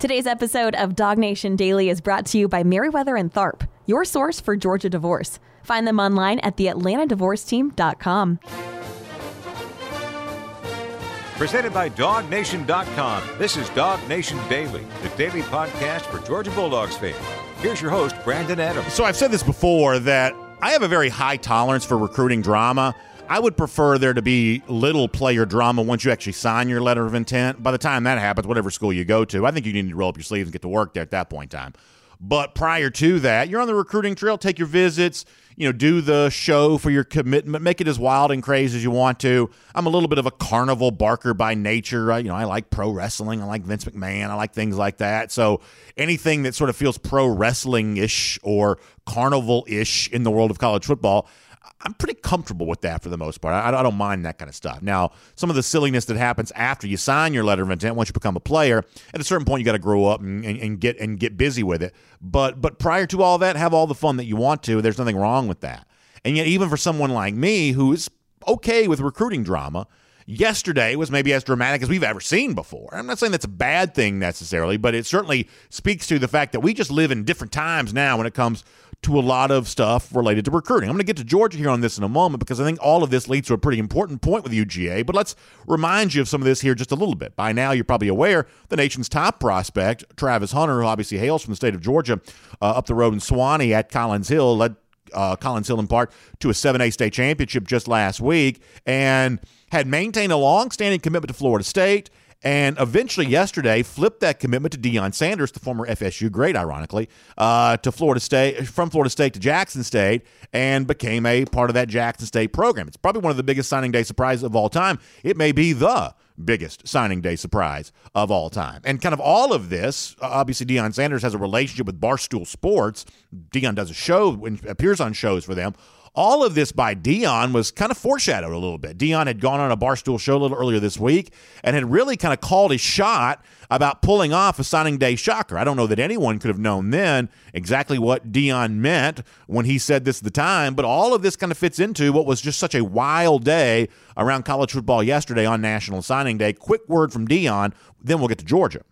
Today's episode of Dog Nation Daily is brought to you by Meriwether and Tharp, your source for Georgia divorce. Find them online at theatlantadivorceteam.com. Presented by DogNation.com. This is Dog Nation Daily, the daily podcast for Georgia Bulldogs fans. Here's your host, Brandon Adams. So I've said this before that I have a very high tolerance for recruiting drama. I would prefer there to be little player drama once you actually sign your letter of intent. By the time that happens, whatever school you go to, I think you need to roll up your sleeves and get to work there at that point in time. But prior to that, you're on the recruiting trail, take your visits, you know, do the show for your commitment, make it as wild and crazy as you want to. I'm a little bit of a carnival barker by nature. I, you know, I like pro wrestling, I like Vince McMahon, I like things like that. So anything that sort of feels pro wrestling ish or carnival ish in the world of college football, I'm pretty comfortable with that for the most part. I, I, don't mind that kind of stuff. Now, some of the silliness that happens after you sign your letter of intent, once you become a player, at a certain point you got to grow up and, and, and, get and get busy with it. But but prior to all that, have all the fun that you want to. There's nothing wrong with that. And yet, even for someone like me who's okay with recruiting drama, yesterday was maybe as dramatic as we've ever seen before. I'm not saying that's a bad thing necessarily, but it certainly speaks to the fact that we just live in different times now when it comes to a lot of stuff related to recruiting. I'm going to get to Georgia here on this in a moment because I think all of this leads to a pretty important point with UGA. But let's remind you of some of this here just a little bit. By now, you're probably aware the nation's top prospect, Travis Hunter, who obviously hails from the state of Georgia, uh, up the road in Suwanee at Collins Hill, led uh, Collins Hill in part to a 7A state championship just last week and had maintained a long-standing commitment to Florida State and eventually yesterday flipped that commitment to Deion Sanders, the former FSU great, ironically, uh, to Florida State from Florida State to Jackson State, and became a part of that Jackson State program. It's probably one of the biggest signing day surprises of all time. It may be the biggest signing day surprise of all time. And kind of all of this, obviously Deion Sanders has a relationship with Barstool Sports. Deion does a show and appears on shows for them all of this by Deion was kind of foreshadowed a little bit. Deion had gone on a Barstool show a little earlier this week and had really kind of called his shot about pulling off a signing day shocker. I don't know that anyone could have known then exactly what Deion meant when he said this at the time, but all of this kind of fits into what was just such a wild day around college football yesterday on National Signing Day. Quick word from Deion, then we'll get to Georgia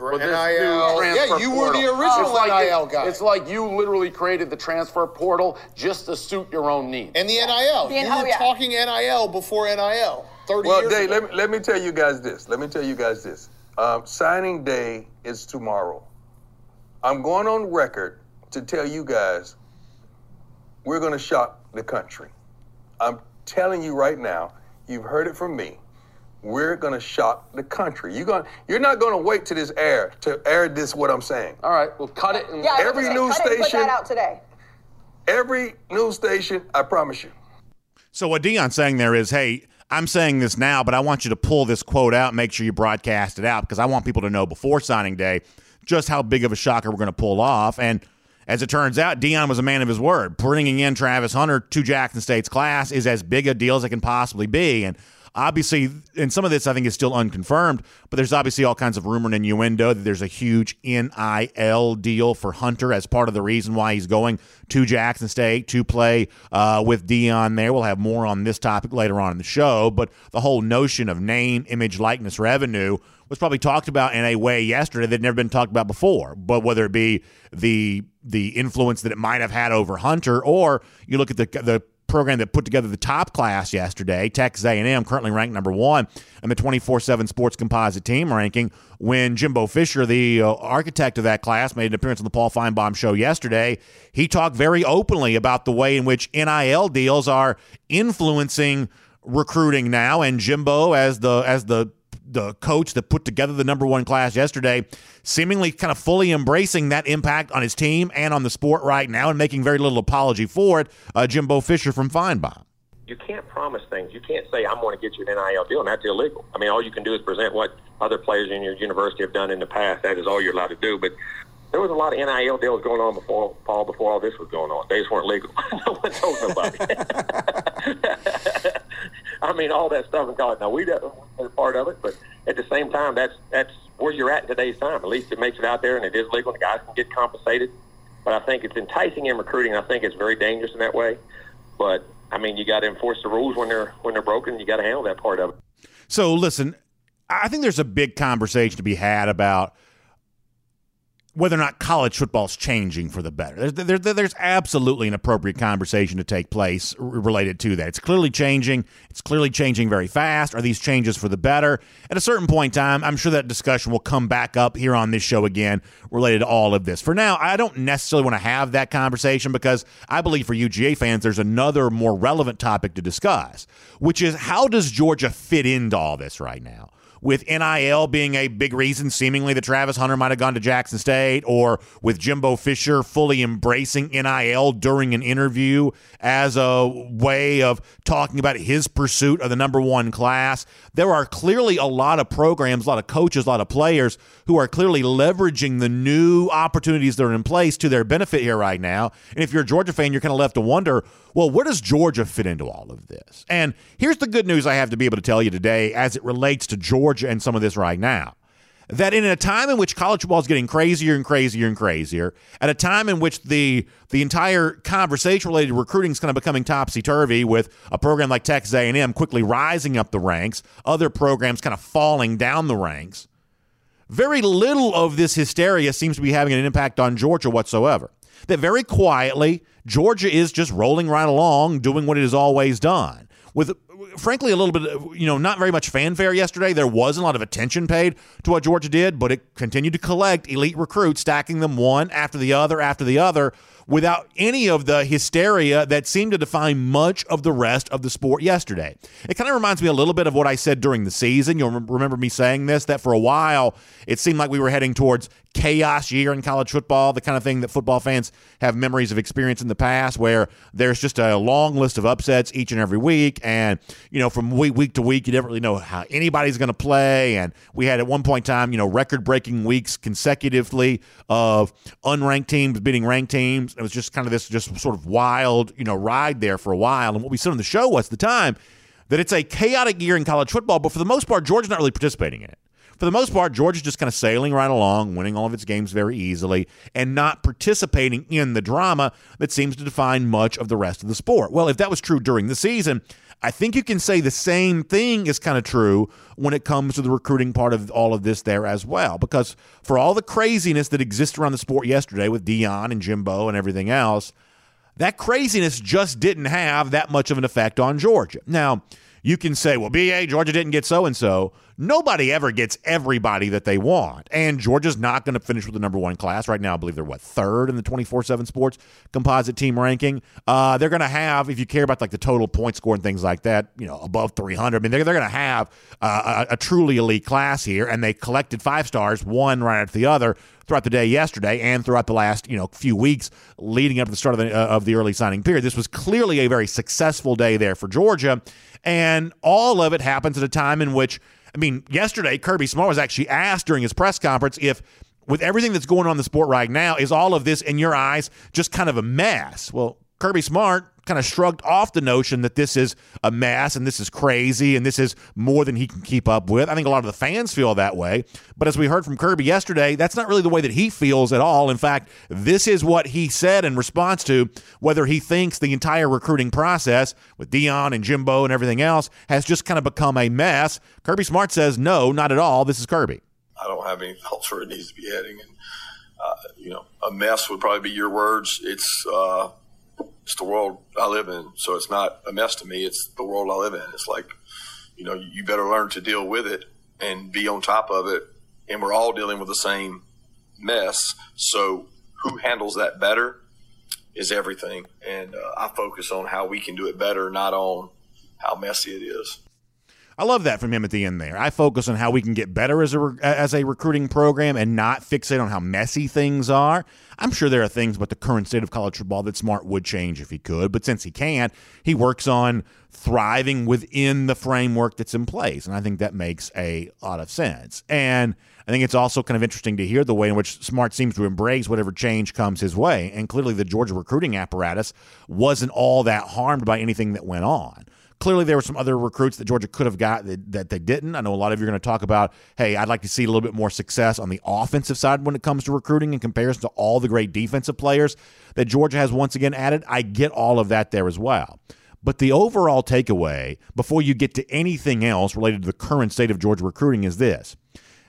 for NIL. Yeah, you were the original like NIL it, guy. It's like you literally created the transfer portal just to suit your own needs. And the NIL. The you NIL, were yeah. talking NIL before NIL. 30 Well, years Dave, ago. let me, let me tell you guys this. Let me tell you guys this. Um, signing day is tomorrow. I'm going on record to tell you guys we're going to shock the country. I'm telling you right now, you've heard it from me. We're going to shock the country. You're going you're not going to wait to this air to air this what I'm saying. All right, well, cut it. And Yeah, I was Every gonna say, news cut it and Put station- that out today. Every news station, I promise you. So what Deion's saying there is, hey, I'm saying this now, but I want you to pull this quote out, and make sure you broadcast it out because I want people to know before signing day just how big of a shocker we're going to pull off. And as it turns out, Deion was a man of his word. Bringing in Travis Hunter to Jackson State's class is as big a deal as it can possibly be. And obviously, and some of this I think is still unconfirmed, but there's obviously all kinds of rumor and innuendo that there's a huge NIL deal for Hunter as part of the reason why he's going to Jackson State to play uh, with Deion there. We'll have more on this topic later on in the show, but the whole notion of name, image, likeness, revenue was probably talked about in a way yesterday that had never been talked about before. But whether it be the the influence that it might have had over Hunter, or you look at the the program that put together the top class yesterday, Texas A&M, currently ranked number one in the 24/7 Sports Composite Team ranking. When Jimbo Fisher, the uh, architect of that class, made an appearance on the Paul Finebaum show yesterday, he talked very openly about the way in which NIL deals are influencing recruiting now, and Jimbo as the as the the coach that put together the number one class yesterday, seemingly kind of fully embracing that impact on his team and on the sport right now and making very little apology for it. Uh, Jimbo Fisher from Finebaum. you can't promise things. You can't say, I'm going to get you an NIL deal, and that's illegal. I mean, all you can do is present what other players in your university have done in the past. That is all you're allowed to do. But there was a lot of NIL deals going on before, Paul, before all this was going on. They just weren't legal. no one told nobody. I mean, all that stuff in college. Now, we are part of it, but at the same time, that's that's where you're at in today's time. At least it makes it out there, and it is legal, and the guys can get compensated. But I think it's enticing in recruiting. I think it's very dangerous in that way. But I mean, you got to enforce the rules when they're when they're broken. You got to handle that part of it. So listen, I think there's a big conversation to be had about whether or not college football is changing for the better. There's, there, there's absolutely an appropriate conversation to take place related to that. It's clearly changing. It's clearly changing very fast. Are these changes for the better? At a certain point in time, I'm sure that discussion will come back up here on this show again related to all of this. For now, I don't necessarily want to have that conversation because I believe for UGA fans, there's another more relevant topic to discuss, which is how does Georgia fit into all this right now? With NIL being a big reason, seemingly, that Travis Hunter might have gone to Jackson State, or with Jimbo Fisher fully embracing NIL during an interview as a way of talking about his pursuit of the number one class. There are clearly a lot of programs, a lot of coaches, a lot of players who are clearly leveraging the new opportunities that are in place to their benefit here right now. And if you're a Georgia fan, you're kind of left to wonder well, where does Georgia fit into all of this? And here's the good news I have to be able to tell you today as it relates to Georgia and some of this right now that in a time in which college football is getting crazier and crazier and crazier, at a time in which the the entire conversation related to recruiting is kind of becoming topsy turvy, with a program like Texas A and M quickly rising up the ranks, other programs kind of falling down the ranks. Very little of this hysteria seems to be having an impact on Georgia whatsoever. That very quietly, Georgia is just rolling right along, doing what it has always done. With frankly a little bit you know not very much fanfare yesterday. There wasn't a lot of attention paid to what georgia did but it continued to collect elite recruits stacking them one after the other after the other without any of the hysteria that seemed to define much of the rest of the sport yesterday. It kind of reminds me a little bit of what I said during the season. You'll remember me saying this that for a while it seemed like we were heading towards chaos year in college football, the kind of thing that football fans have memories of experience in the past where there's just a long list of upsets each and every week and you know from week week to week you never really know how anybody's going to play and we had at one point in time, you know, record-breaking weeks consecutively of unranked teams beating ranked teams it was just kind of this just sort of wild, you know, ride there for a while. And what we said on the show was the time that it's a chaotic year in college football, but for the most part, Georgia's not really participating in it. For the most part, Georgia's just kind of sailing right along, winning all of its games very easily, and not participating in the drama that seems to define much of the rest of the sport. Well, if that was true during the season, I think you can say the same thing is kind of true when it comes to the recruiting part of all of this there as well. Because for all the craziness that exists around the sport yesterday with Deion and Jimbo and everything else, that craziness just didn't have that much of an effect on Georgia. Now, you can say, well, BA, Georgia didn't get so and so. Nobody ever gets everybody that they want. And Georgia's not going to finish with the number one class. Right now, I believe they're, what, third in the 24 7 sports composite team ranking. Uh, they're going to have, if you care about like the total point score and things like that, you know, above 300. I mean, they're, they're going to have uh, a, a truly elite class here. And they collected five stars, one right after the other throughout the day yesterday and throughout the last you know few weeks leading up to the start of the, uh, of the early signing period. This was clearly a very successful day there for Georgia, and all of it happens at a time in which I mean, yesterday, Kirby Smart was actually asked during his press conference if, with everything that's going on in the sport right now, is all of this, in your eyes, just kind of a mess? Well, Kirby Smart kind of shrugged off the notion that this is a mess and this is crazy and this is more than he can keep up with. I think a lot of the fans feel that way. But as we heard from Kirby yesterday, that's not really the way that he feels at all. In fact, this is what he said in response to whether he thinks the entire recruiting process with Deion and Jimbo and everything else has just kind of become a mess. Kirby Smart says, no, not at all. This is Kirby. I don't have any thoughts where it needs to be heading. And, uh, you know, a mess would probably be your words. It's, uh, it's the world I live in. So it's not a mess to me. It's the world I live in. It's like, you know, you better learn to deal with it and be on top of it. And we're all dealing with the same mess. So who handles that better is everything. And uh, I focus on how we can do it better, not on how messy it is. I love that from him at the end there. I focus on how we can get better as a as a recruiting program and not fixate on how messy things are. I'm sure there are things about the current state of college football that Smart would change if he could, but since he can't, he works on thriving within the framework that's in place, and I think that makes a lot of sense. And I think it's also kind of interesting to hear the way in which Smart seems to embrace whatever change comes his way. And clearly, the Georgia recruiting apparatus wasn't all that harmed by anything that went on. Clearly, there were some other recruits that Georgia could have got that, that they didn't. I know a lot of you are going to talk about, hey, I'd like to see a little bit more success on the offensive side when it comes to recruiting in comparison to all the great defensive players that Georgia has once again added. I get all of that there as well. But the overall takeaway, before you get to anything else related to the current state of Georgia recruiting, is this.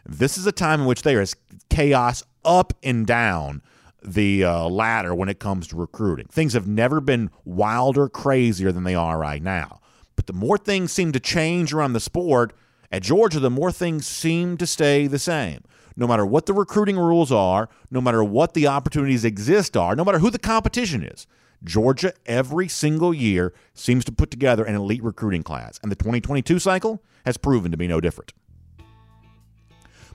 This is a time in which there is chaos up and down the uh, ladder when it comes to recruiting. Things have never been wilder, crazier than they are right now. But the more things seem to change around the sport, at Georgia, the more things seem to stay the same. No matter what the recruiting rules are, no matter what the opportunities exist are, no matter who the competition is, Georgia every single year seems to put together an elite recruiting class. And the 2022 cycle has proven to be no different.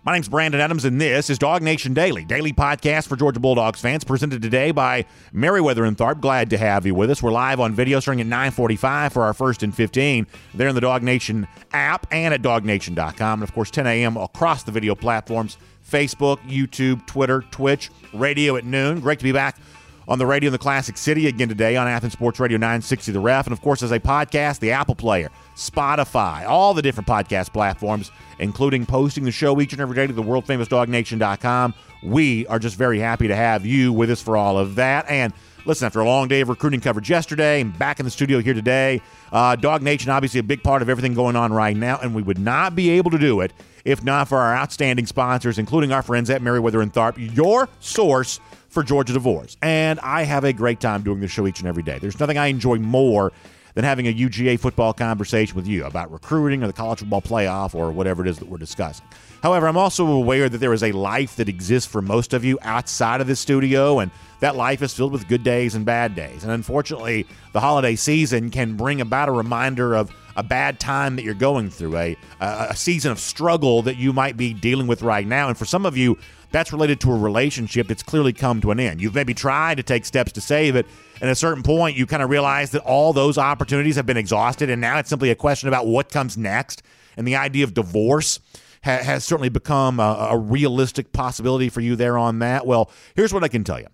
My name's Brandon Adams, and this is Dog Nation Daily, daily podcast for Georgia Bulldogs fans, presented today by Meriwether and Tharp. Glad to have you with us. We're live on video starting at 9:45 for our first and 15. There in the Dog Nation app and at DogNation.com, and of course 10 a.m. across the video platforms: Facebook, YouTube, Twitter, Twitch, radio at noon. Great to be back on the radio in the Classic City again today on Athens Sports Radio 960 The Ref, and of course as a podcast, the Apple Player, Spotify, all the different podcast platforms including posting the show each and every day to the world famous dognation.com. We are just very happy to have you with us for all of that. And listen, after a long day of recruiting coverage yesterday, and back in the studio here today, uh, Dog Nation obviously a big part of everything going on right now, and we would not be able to do it if not for our outstanding sponsors, including our friends at Meriwether and Tharp, your source for Georgia Divorce. And I have a great time doing the show each and every day. There's nothing I enjoy more than having a UGA football conversation with you about recruiting or the college football playoff or whatever it is that we're discussing. However, I'm also aware that there is a life that exists for most of you outside of the studio, and that life is filled with good days and bad days. And unfortunately, the holiday season can bring about a reminder of a bad time that you're going through, a, a season of struggle that you might be dealing with right now. And for some of you, that's related to a relationship that's clearly come to an end. You've maybe tried to take steps to save it, And at a certain point, you kind of realize that all those opportunities have been exhausted, and now it's simply a question about what comes next. And the idea of divorce ha- has certainly become a, a realistic possibility for you there on that. Well, here's what I can tell you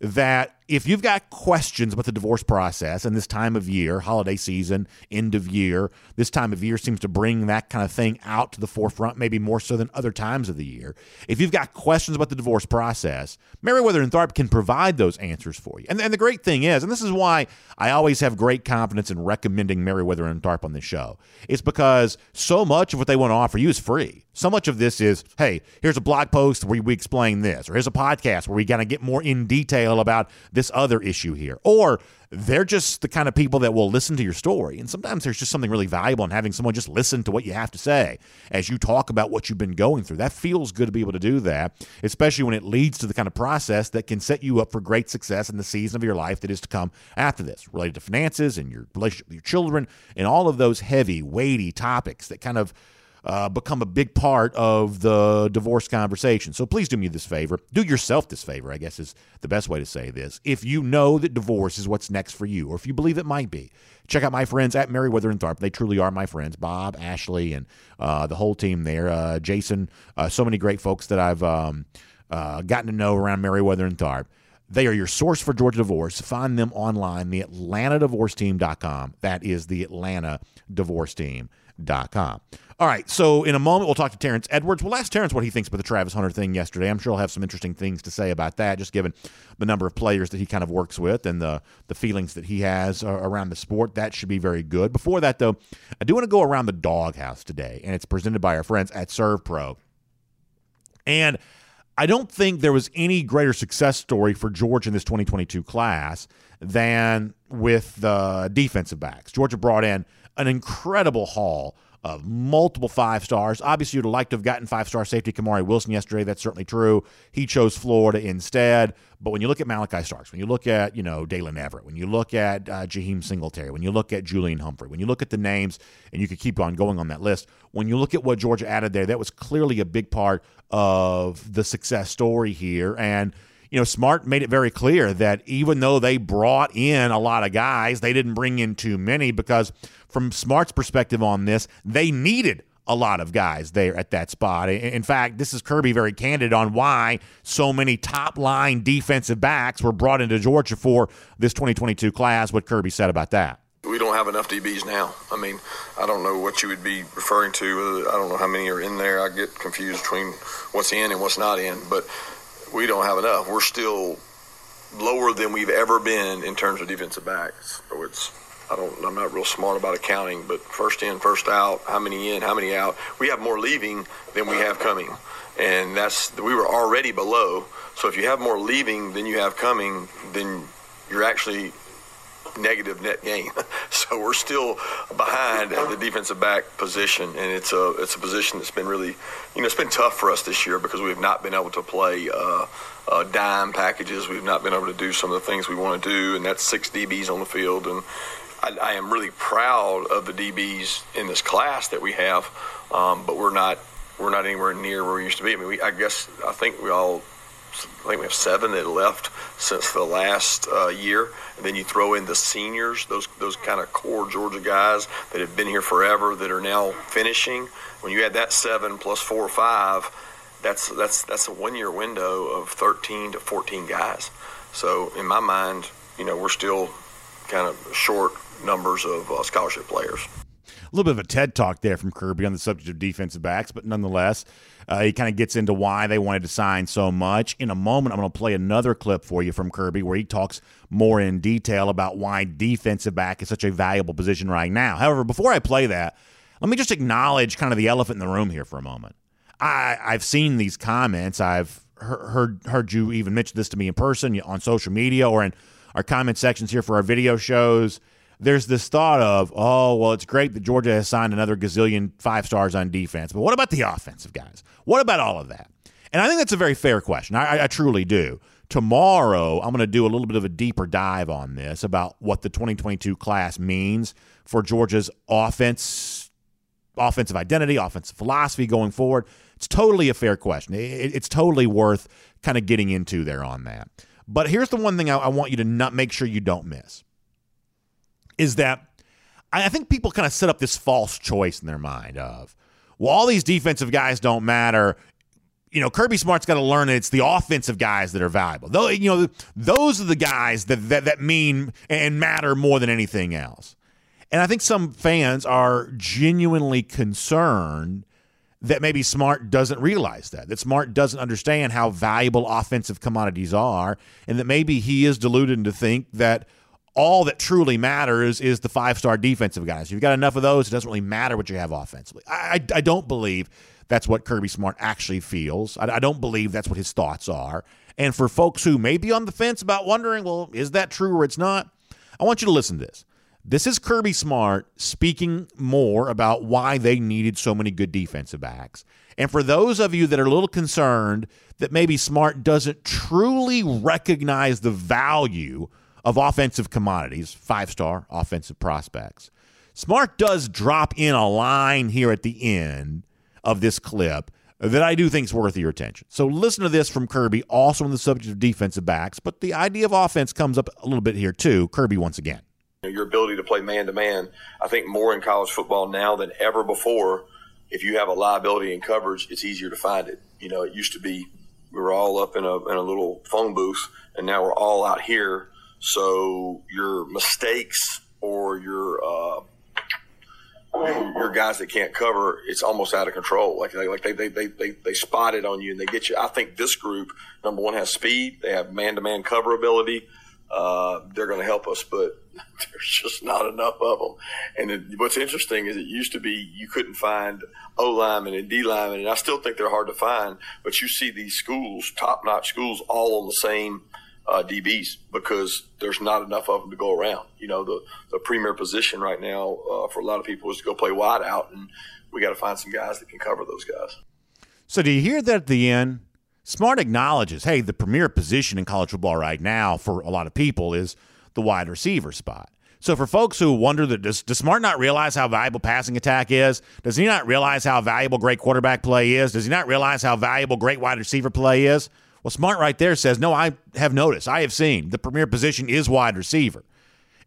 that if you've got questions about the divorce process and this time of year, holiday season, end of year, this time of year seems to bring that kind of thing out to the forefront, maybe more so than other times of the year. If you've got questions about the divorce process, Meriwether and Tharp can provide those answers for you. And, and the great thing is, and this is why I always have great confidence in recommending Meriwether and Tharp on this show, it's because so much of what they want to offer you is free. So much of this is, hey, here's a blog post where we explain this, or here's a podcast where we kind of get more in detail about this other issue here. Or they're just the kind of people that will listen to your story. And sometimes there's just something really valuable in having someone just listen to what you have to say as you talk about what you've been going through. That feels good to be able to do that, especially when it leads to the kind of process that can set you up for great success in the season of your life that is to come after this, related to finances and your relationship with your children and all of those heavy, weighty topics that kind of uh, become a big part of the divorce conversation. So please do me this favor. Do yourself this favor, I guess is the best way to say this. If you know that divorce is what's next for you, or if you believe it might be, check out my friends at Meriwether and Tharp. They truly are my friends. Bob, Ashley, and uh, the whole team there. Uh, Jason, uh, so many great folks that I've um, uh, gotten to know around Meriwether and Tharp. They are your source for Georgia divorce. Find them online, the AtlantaDivorceTeam.com. That is the Atlanta Team.com. All right, so in a moment we'll talk to Terrence Edwards. We'll ask Terrence what he thinks about the Travis Hunter thing yesterday. I'm sure he'll have some interesting things to say about that, just given the number of players that he kind of works with and the the feelings that he has uh, around the sport. That should be very good. Before that, though, I do want to go around the doghouse today, and it's presented by our friends at ServPro. And I don't think there was any greater success story for Georgia in this 2022 class than with the defensive backs. Georgia brought in an incredible haul of multiple five stars. Obviously, you'd like to have gotten five star safety Kamari Wilson yesterday. That's certainly true. He chose Florida instead. But when you look at Malaki Starks, when you look at, you know, Daylen Everette, when you look at uh, Jaheim Singletary, when you look at Julian Humphrey, when you look at the names, and you could keep on going on that list, when you look at what Georgia added there, that was clearly a big part of the success story here. And, you know, Smart made it very clear that even though they brought in a lot of guys, they didn't bring in too many because, from Smart's perspective on this, they needed a lot of guys there at that spot. In fact, this is Kirby very candid on why so many top line defensive backs were brought into Georgia for this 2022 class. What Kirby said about that. We don't have enough DBs now. I mean, I don't know what you would be referring to. Uh, I don't know how many are in there. I get confused between what's in and what's not in. But we don't have enough. We're still lower than we've ever been in terms of defensive backs. So it's I don't. I'm not real smart about accounting, but first in, first out. How many in? How many out? We have more leaving than we have coming, and that's we were already below. So if you have more leaving than you have coming, then you're actually negative net gain. so we're still behind the defensive back position, and it's a it's a position that's been really, you know, it's been tough for us this year because we've not been able to play uh, uh, dime packages. We've not been able to do some of the things we want to do, and that's six DBs on the field. And I, I am really proud of the DBs in this class that we have, um, but we're not we're not anywhere near where we used to be. I mean, we, I guess I think we all I think we have seven that left since the last uh, year. And then you throw in the seniors, those those kind of core Georgia guys that have been here forever that are now finishing. When you add that seven plus four or five, that's that's that's a one year window of 13 to 14 guys. So in my mind, you know, we're still kind of short numbers of uh, scholarship players. A little bit of a TED talk there from Kirby on the subject of defensive backs, but nonetheless, uh, he kind of gets into why they wanted to sign so much. In a moment, I'm going to play another clip for you from Kirby where he talks more in detail about why defensive back is such a valuable position right now. However, before I play that, let me just acknowledge kind of the elephant in the room here for a moment. I, I've seen these comments. I've heard heard you even mention this to me in person on social media or in our comment sections here for our video shows there's this thought of, oh, well, it's great that Georgia has signed another gazillion five stars on defense, but what about the offensive guys? What about all of that? And I think that's a very fair question. I, I truly do. Tomorrow, I'm going to do a little bit of a deeper dive on this about what the 2022 class means for Georgia's offense, offensive identity, offensive philosophy going forward. It's totally a fair question. It, it's totally worth kind of getting into there on that. But here's the one thing I, I want you to not make sure you don't miss is that I think people kind of set up this false choice in their mind of, well, all these defensive guys don't matter. You know, Kirby Smart's got to learn that it's the offensive guys that are valuable. Though, you know, those are the guys that, that that mean and matter more than anything else. And I think some fans are genuinely concerned that maybe Smart doesn't realize that, that Smart doesn't understand how valuable offensive commodities are, and that maybe he is deluded to think that – all that truly matters is the five star defensive guys. If you've got enough of those, it doesn't really matter what you have offensively. I, I, I don't believe that's what Kirby Smart actually feels. I, I, don't believe that's what his thoughts are. And for folks who may be on the fence about wondering, well, is that true or it's not? I want you to listen to this. This is Kirby Smart speaking more about why they needed so many good defensive backs. And for those of you that are a little concerned that maybe Smart doesn't truly recognize the value of offensive commodities, five star offensive prospects. Smart does drop in a line here at the end of this clip that I do think is worth your attention. So listen to this from Kirby, also on the subject of defensive backs, but the idea of offense comes up a little bit here too. Kirby once again. Your ability to play man to man, I think more in college football now than ever before. If you have a liability in coverage, it's easier to find it. You know, it used to be we were all up in a, in a little phone booth, and now we're all out here so your mistakes or your uh, your guys that can't cover, it's almost out of control. Like they like they, they, they, they, they spot it on you and they get you. I think this group, number one, has speed. They have man to man cover ability. Uh, they're going to help us, but there's just not enough of them. And it, what's interesting is it used to be you couldn't find O linemen and D linemen, and I still think they're hard to find. But you see these schools, top notch schools, all on the same uh, DBs because there's not enough of them to go around. You know, the, the premier position right now uh, for a lot of people is to go play wide out, and we got to find some guys that can cover those guys. So, do you hear that at the end? Smart acknowledges, hey, the premier position in college football right now for a lot of people is the wide receiver spot. So for folks who wonder that does, does Smart not realize how valuable passing attack is? Does he not realize how valuable great quarterback play is? Does he not realize how valuable great wide receiver play is? Well, Smart right there says, no, I have noticed. I have seen the premier position is wide receiver.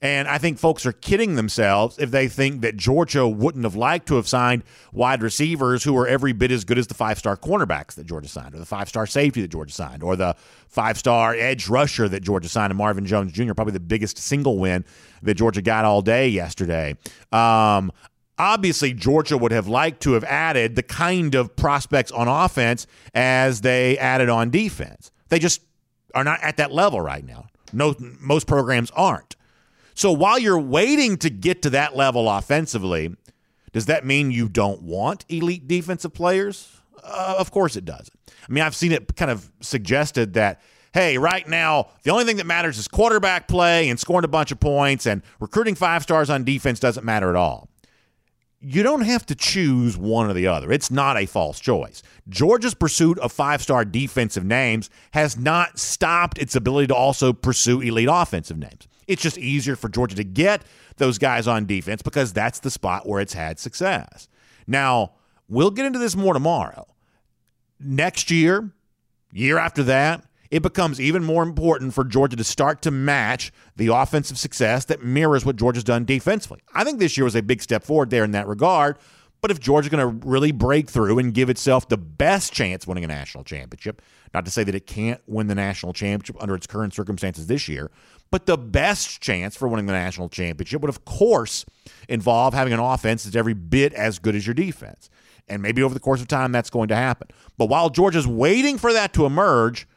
And I think folks are kidding themselves if they think that Georgia wouldn't have liked to have signed wide receivers who are every bit as good as the five star cornerbacks that Georgia signed, or the five star safety that Georgia signed, or the five star edge rusher that Georgia signed, and Marvin Jones Jr., probably the biggest single win that Georgia got all day yesterday. Um, obviously Georgia would have liked to have added the kind of prospects on offense as they added on defense. They just are not at that level right now. No, most programs aren't. So while you're waiting to get to that level offensively, does that mean you don't want elite defensive players? Uh, of course it doesn't. I mean, I've seen it kind of suggested that hey, right now, the only thing that matters is quarterback play and scoring a bunch of points, and recruiting five stars on defense doesn't matter at all. You don't have to choose one or the other. It's not a false choice. Georgia's pursuit of five star defensive names has not stopped its ability to also pursue elite offensive names. It's just easier for Georgia to get those guys on defense because that's the spot where it's had success. Now, we'll get into this more tomorrow. Next year, year after that, it becomes even more important for Georgia to start to match the offensive success that mirrors what Georgia's done defensively. I think this year was a big step forward there in that regard. But if Georgia's going to really break through and give itself the best chance winning a national championship, not to say that it can't win the national championship under its current circumstances this year, but the best chance for winning the national championship would, of course, involve having an offense that's every bit as good as your defense. And maybe over the course of time, that's going to happen. But while Georgia's waiting for that to emerge,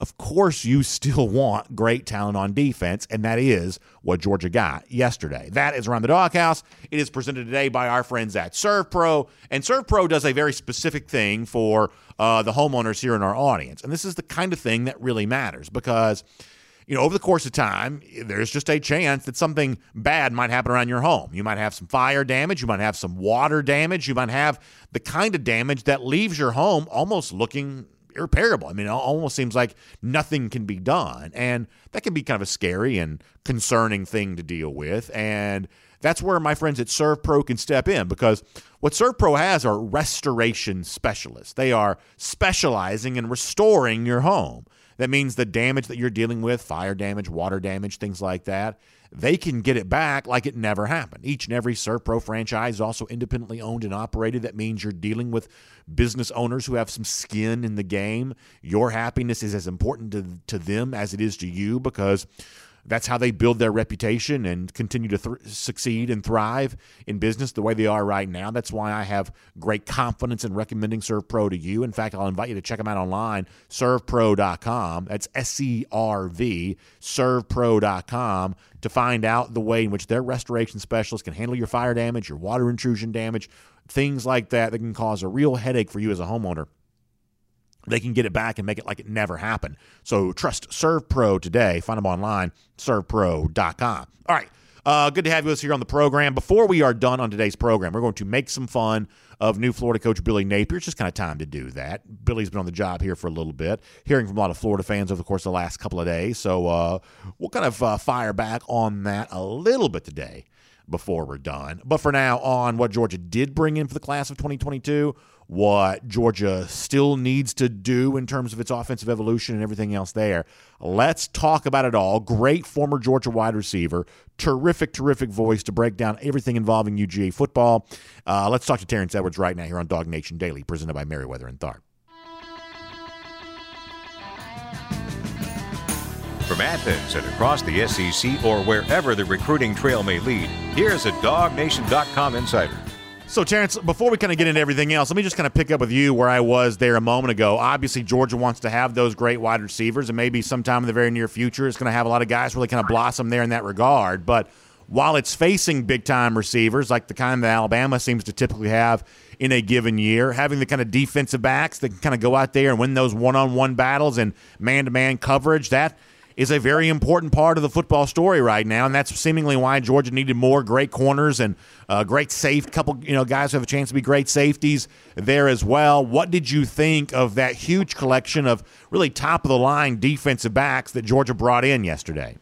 of course you still want great talent on defense, and that is what Georgia got yesterday. That is around the doghouse. It is presented today by our friends at ServPro, and ServPro does a very specific thing for uh, the homeowners here in our audience, and this is the kind of thing that really matters because. You know, over the course of time, there's just a chance that something bad might happen around your home. You might have some fire damage, you might have some water damage, you might have the kind of damage that leaves your home almost looking irreparable. I mean, it almost seems like nothing can be done. And that can be kind of a scary and concerning thing to deal with. And that's where my friends at ServPro can step in because what ServPro has are restoration specialists. They are specializing in restoring your home. That means the damage that you're dealing with, fire damage, water damage, things like that, they can get it back like it never happened. Each and every ServPro franchise is also independently owned and operated. That means you're dealing with business owners who have some skin in the game. Your happiness is as important to, to them as it is to you because that's how they build their reputation and continue to th- succeed and thrive in business the way they are right now. That's why I have great confidence in recommending ServPro to you. In fact, I'll invite you to check them out online, servpro.com. That's S C R V, servpro.com, to find out the way in which their restoration specialists can handle your fire damage, your water intrusion damage, things like that that can cause a real headache for you as a homeowner they can get it back and make it like it never happened. So trust ServPro today. Find them online, servpro.com. All right. Uh, good to have you with us here on the program. Before we are done on today's program, we're going to make some fun of new Florida coach Billy Napier. It's just kind of time to do that. Billy's been on the job here for a little bit, hearing from a lot of Florida fans over the course of the last couple of days. So uh, we'll kind of uh, fire back on that a little bit today before we're done. But for now, on what Georgia did bring in for the class of 2022, what Georgia still needs to do in terms of its offensive evolution and everything else there. Let's talk about it all. Great former Georgia wide receiver, terrific, terrific voice to break down everything involving UGA football. Uh, let's talk to Terrence Edwards right now here on Dog Nation Daily, presented by Meriwether and Tharp. From Athens and across the SEC or wherever the recruiting trail may lead, here's a DogNation.com insider. So, Terrence, before we kind of get into everything else, let me just kind of pick up with you where I was there a moment ago. Obviously, Georgia wants to have those great wide receivers, and maybe sometime in the very near future, it's going to have a lot of guys really kind of blossom there in that regard. But while it's facing big time receivers like the kind that Alabama seems to typically have in a given year, having the kind of defensive backs that can kind of go out there and win those one on one battles and man to man coverage, that is a very important part of the football story right now, and that's seemingly why Georgia needed more great corners and uh, great safe couple. You know, guys who have a chance to be great safeties there as well. What did you think of that huge collection of really top of the line defensive backs that Georgia brought in yesterday?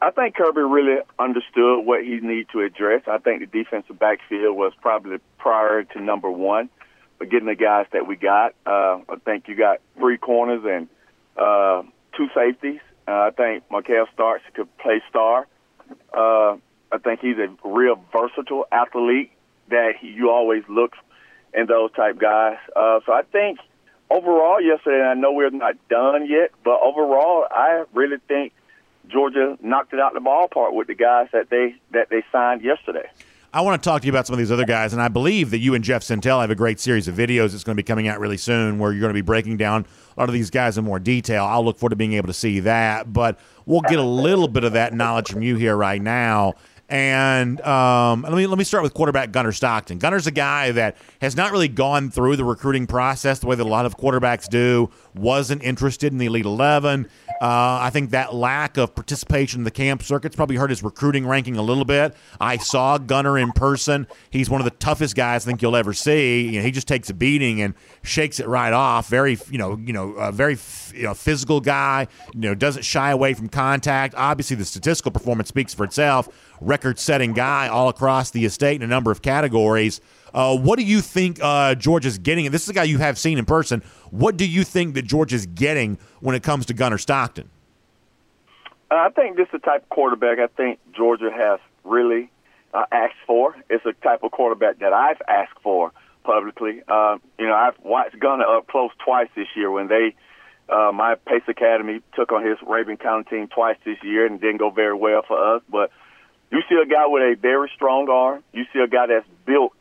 I think Kirby really understood what he needed to address. I think the defensive backfield was probably prior to number one. But getting the guys that we got, uh, I think you got three corners and uh, two safeties. Uh, I think Mikael Starks could play star. Uh, I think he's a real versatile athlete that he, you always look in those type guys. Uh, so I think overall yesterday, I know we're not done yet, but overall, I really think Georgia knocked it out the ballpark with the guys that they that they signed yesterday. I want to talk to you about some of these other guys, and I believe that you and Jeff Sentell have a great series of videos that's going to be coming out really soon where you're going to be breaking down a lot of these guys in more detail. I'll look forward to being able to see that, but we'll get a little bit of that knowledge from you here right now. And um, let me let me start with quarterback Gunner Stockton. Gunner's a guy that has not really gone through the recruiting process the way that a lot of quarterbacks do. Wasn't interested in the Elite Eleven. Uh, I think that lack of participation in the camp circuit's probably hurt his recruiting ranking a little bit. I saw Gunner in person. He's one of the toughest guys I think you'll ever see. You know, he just takes a beating and shakes it right off. Very, you know, you know, very you know, physical guy. You know, doesn't shy away from contact. Obviously, the statistical performance speaks for itself. Record-setting guy all across the estate in a number of categories. Uh, what do you think uh, George is getting? And this is a guy you have seen in person. What do you think that George is getting when it comes to Gunner Stockton? Uh, I think this is the type of quarterback I think Georgia has really uh, asked for. It's a type of quarterback that I've asked for publicly. Uh, you know, I've watched Gunner up close twice this year when they, uh, my Pace Academy took on his Rabun County team twice this year and didn't go very well for us. But you see a guy with a very strong arm. You see a guy that's built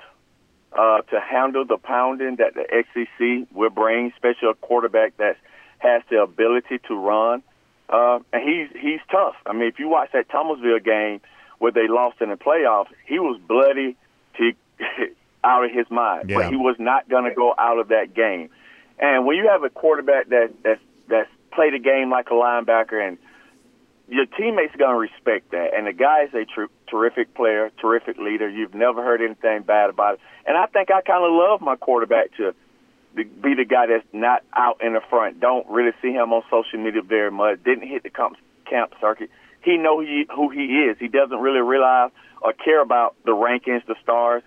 uh, to handle the pounding that the SEC will bring, especially a quarterback that has the ability to run. Uh, and he's he's tough. I mean, if you watch that Thomasville game where they lost in the playoffs, he was bloody to out of his mind, yeah. but he was not going to go out of that game. And when you have a quarterback that that's that's played a game like a linebacker and your teammates are going to respect that. And the guy is a tr- terrific player, terrific leader. You've never heard anything bad about it. And I think I kind of love my quarterback to be the guy that's not out in the front. Don't really see him on social media very much. Didn't hit the camp, camp circuit. He know he, who he is. He doesn't really realize or care about the rankings, the stars.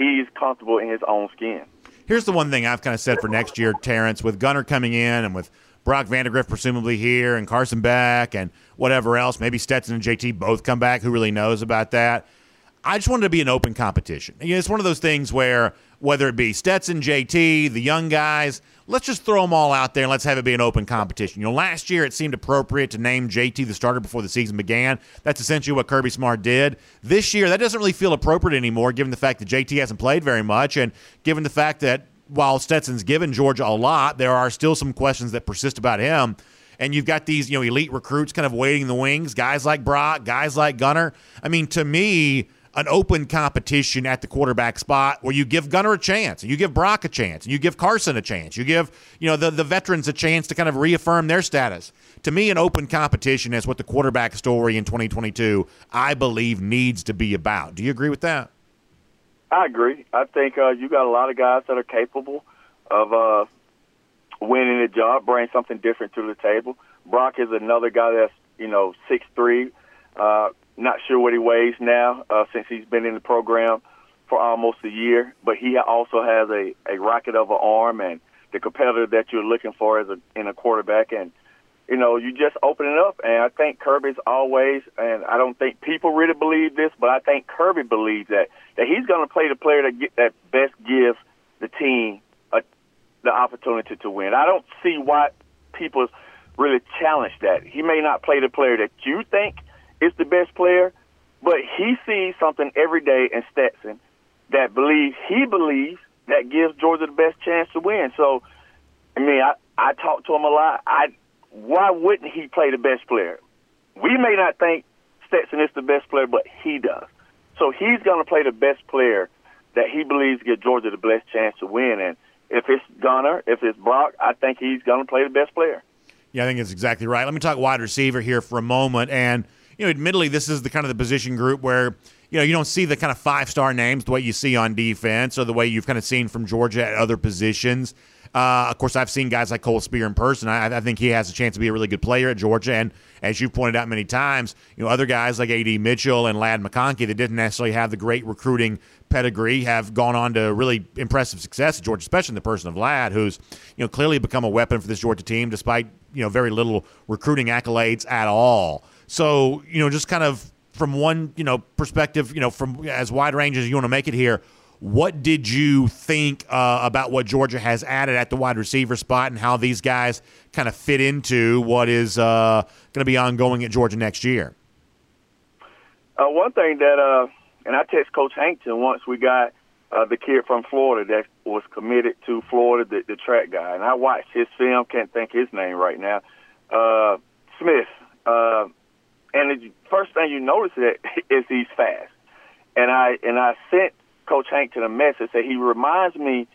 He's comfortable in his own skin. Here's the one thing I've kind of said for next year, Terrence, with Gunner coming in and with Brock Vandagriff presumably here and Carson back and whatever else. Maybe Stetson and JT both come back. Who really knows about that? I just wanted to be an open competition. You know, it's one of those things where whether it be Stetson, JT, the young guys, let's just throw them all out there and let's have it be an open competition. You know, last year it seemed appropriate to name JT the starter before the season began. That's essentially what Kirby Smart did. This year, that doesn't really feel appropriate anymore, given the fact that JT hasn't played very much and given the fact that while Stetson's given Georgia a lot, there are still some questions that persist about him. And you've got these, you know, elite recruits kind of waiting in the wings, guys like Brock, guys like gunner I mean, to me, an open competition at the quarterback spot where you give Gunner a chance, and you give Brock a chance, and you give Carson a chance, you give you know the the veterans a chance to kind of reaffirm their status. To me, an open competition is what the quarterback story in 2022, I believe, needs to be about. Do you agree with that? I agree. I think uh, you got a lot of guys that are capable of uh, winning a job, bring something different to the table. Brock is another guy that's you know six three. Uh, not sure what he weighs now uh, since he's been in the program for almost a year, but he also has a a rocket of an arm and the competitor that you're looking for as a in a quarterback and you know, you just open it up. And I think Kirby's always, and I don't think people really believe this, but I think Kirby believes that that he's going to play the player that get, that best gives the team a, the opportunity to win. I don't see why people really challenge that. He may not play the player that you think is the best player, but he sees something every day in Stetson that believes he believes that gives Georgia the best chance to win. So, I mean, I I talk to him a lot. I why wouldn't he play the best player? We may not think Stetson is the best player, but he does. So he's going to play the best player that he believes gives Georgia the best chance to win. And if it's Gunner, if it's Brock, I think he's going to play the best player. Yeah, I think that's exactly right. Let me talk wide receiver here for a moment. And, you know, admittedly, this is the kind of the position group where, you know, you don't see the kind of five star names the way you see on defense or the way you've kind of seen from Georgia at other positions. Uh, of course, I've seen guys like Cole Speer in person. I, I, think he has a chance to be a really good player at Georgia. And as you've pointed out many times, you know other guys like A.D. Mitchell and Ladd McConkey that didn't necessarily have the great recruiting pedigree have gone on to really impressive success at Georgia, especially in the person of Ladd, who's you know clearly become a weapon for this Georgia team despite you know very little recruiting accolades at all. So you know just kind of from one you know perspective, you know from as wide range as you want to make it here what did you think uh, about what Georgia has added at the wide receiver spot and how these guys kind of fit into what is uh, going to be ongoing at Georgia next year? Uh, one thing that uh, and I text Coach Hankton once we got uh, the kid from Florida that was committed to Florida, the, the track guy, and I watched his film. Can't think his name right now. Uh, Smith. And the first thing you notice that is he's fast. And I and I sent Coach Hankton a message that he reminds me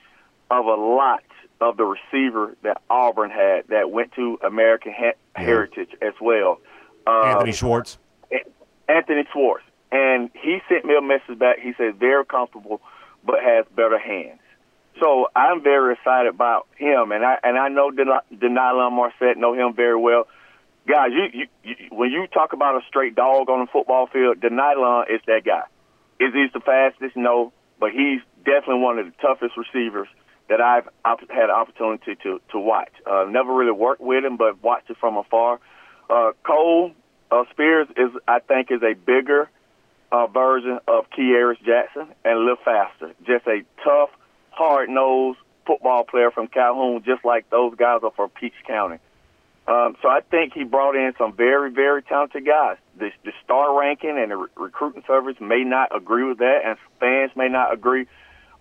of a lot of the receiver that Auburn had that went to American ha- yeah. Heritage as well. Anthony um, Schwartz. Anthony Schwartz. And he sent me a message back. He said, very comfortable, but has better hands. So I'm very excited about him. And I and I know De'Nylon Morrissette, know him very well. Guys, you, you, you, when you talk about a straight dog on the football field, De'Nylon is that guy. Is he the fastest? No, but he's definitely one of the toughest receivers that I've had an opportunity to to watch. Uh, never really worked with him, but watched it from afar. Uh, Cole uh, Spears is, I think, is a bigger uh, version of Kearis Jackson and a little faster. Just a tough, hard nosed football player from Calhoun, just like those guys are from Peach County. Um, so I think he brought in some very, very talented guys. The, the star ranking and the re- recruiting service may not agree with that, and fans may not agree.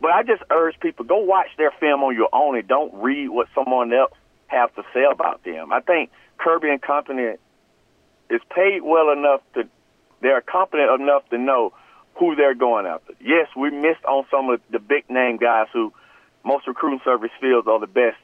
But I just urge people go watch their film on your own and don't read what someone else have to say about them. I think Kirby and Company is paid well enough to they're competent enough to know who they're going after. Yes, we missed on some of the big name guys who most recruiting service feels are the best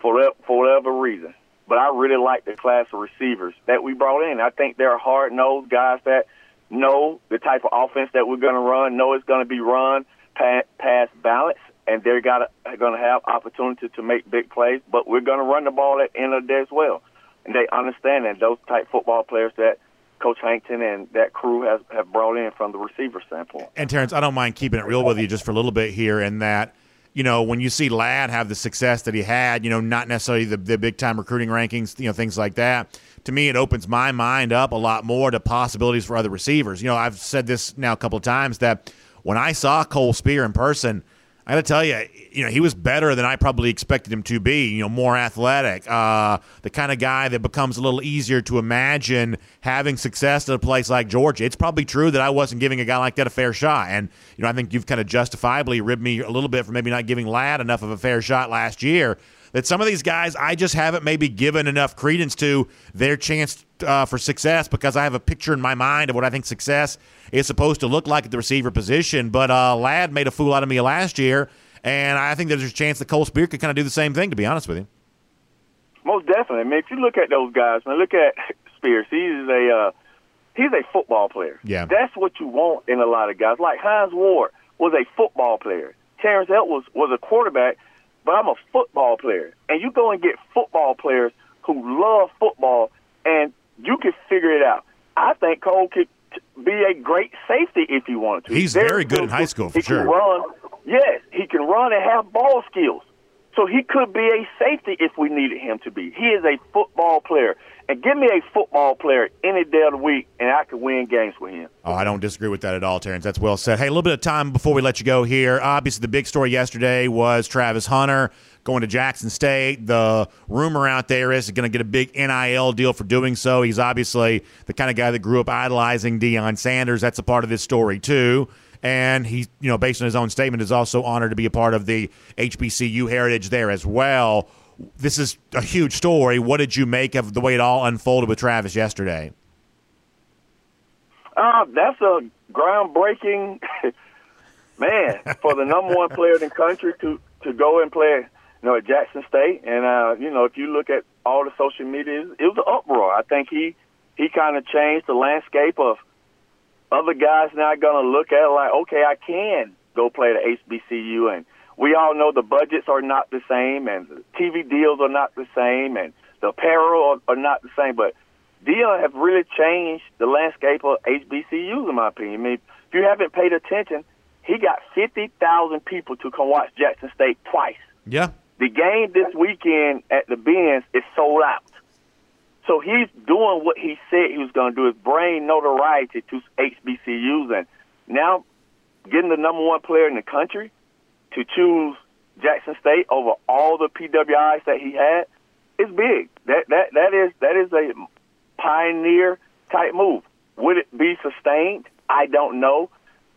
for for whatever reason. But I really like the class of receivers that we brought in. I think they're hard nosed guys that know the type of offense that we're going to run, know it's going to be run pass balance, and they're going to have opportunity to make big plays. But we're going to run the ball at the end of the day as well, and they understand that those type football players that Coach Hankton and that crew has have brought in from the receiver standpoint. And Terrence, I don't mind keeping it real with you just for a little bit here, in that you know, when you see Ladd have the success that he had, you know, not necessarily the, the big time recruiting rankings, you know, things like that, to me, it opens my mind up a lot more to possibilities for other receivers. You know, I've said this now a couple of times that when I saw Cole Speer in person, I got to tell you, you know, he was better than I probably expected him to be. You know, more athletic, uh, the kind of guy that becomes a little easier to imagine having success at a place like Georgia. It's probably true that I wasn't giving a guy like that a fair shot, and you know, I think you've kind of justifiably ribbed me a little bit for maybe not giving Ladd enough of a fair shot last year. That some of these guys I just haven't maybe given enough credence to their chance uh, for success because I have a picture in my mind of what I think success is supposed to look like at the receiver position. But uh, Ladd made a fool out of me last year, and I think there's a chance that Cole Speer could kind of do the same thing. To be honest with you, most definitely. I mean, if you look at those guys, man, look at Spears. He's a uh, he's a football player. Yeah, that's what you want in a lot of guys. Like Hines Ward was a football player. Terrence Edwards was a quarterback, but I'm a football player. And you go and get football players who love football, and you can figure it out. I think Cole could be a great safety if he wanted to. He's very, very good in high school for he sure. Can run, yes, he can run and have ball skills. So he could be a safety if we needed him to be. He is a football player. And give me a football player any day of the week, and I could win games with him. Oh, I don't disagree with that at all, Terrence. That's well said. Hey, a little bit of time before we let you go here. Obviously, the big story yesterday was Travis Hunter going to Jackson State. The rumor out there is he's going to get a big NIL deal for doing so. He's obviously the kind of guy that grew up idolizing Deion Sanders. That's a part of this story, too. And he, you know, based on his own statement, is also honored to be a part of the HBCU heritage there as well. This is a huge story. What did you make of the way it all unfolded with Travis yesterday? Uh, that's a groundbreaking man for the number one player in the country to to go and play you know, at Jackson State. And uh, you know, if you look at all the social media, it was an uproar. I think he he kind of changed the landscape of other guys now going to look at it like, okay, I can go play at HBCU, and we all know the budgets are not the same, and the TV deals are not the same, and the apparel are, are not the same. But Deion have really changed the landscape of HBCUs, in my opinion. I mean, if you haven't paid attention, he got fifty thousand people to come watch Jackson State twice. Yeah. The game this weekend at the Benz is sold out. So he's doing what he said he was going to do, is bring notoriety to HBCUs, and now getting the number one player in the country to choose Jackson State over all the PWIs that he had is big. That that that is that is a pioneer type move. Would it be sustained? I don't know.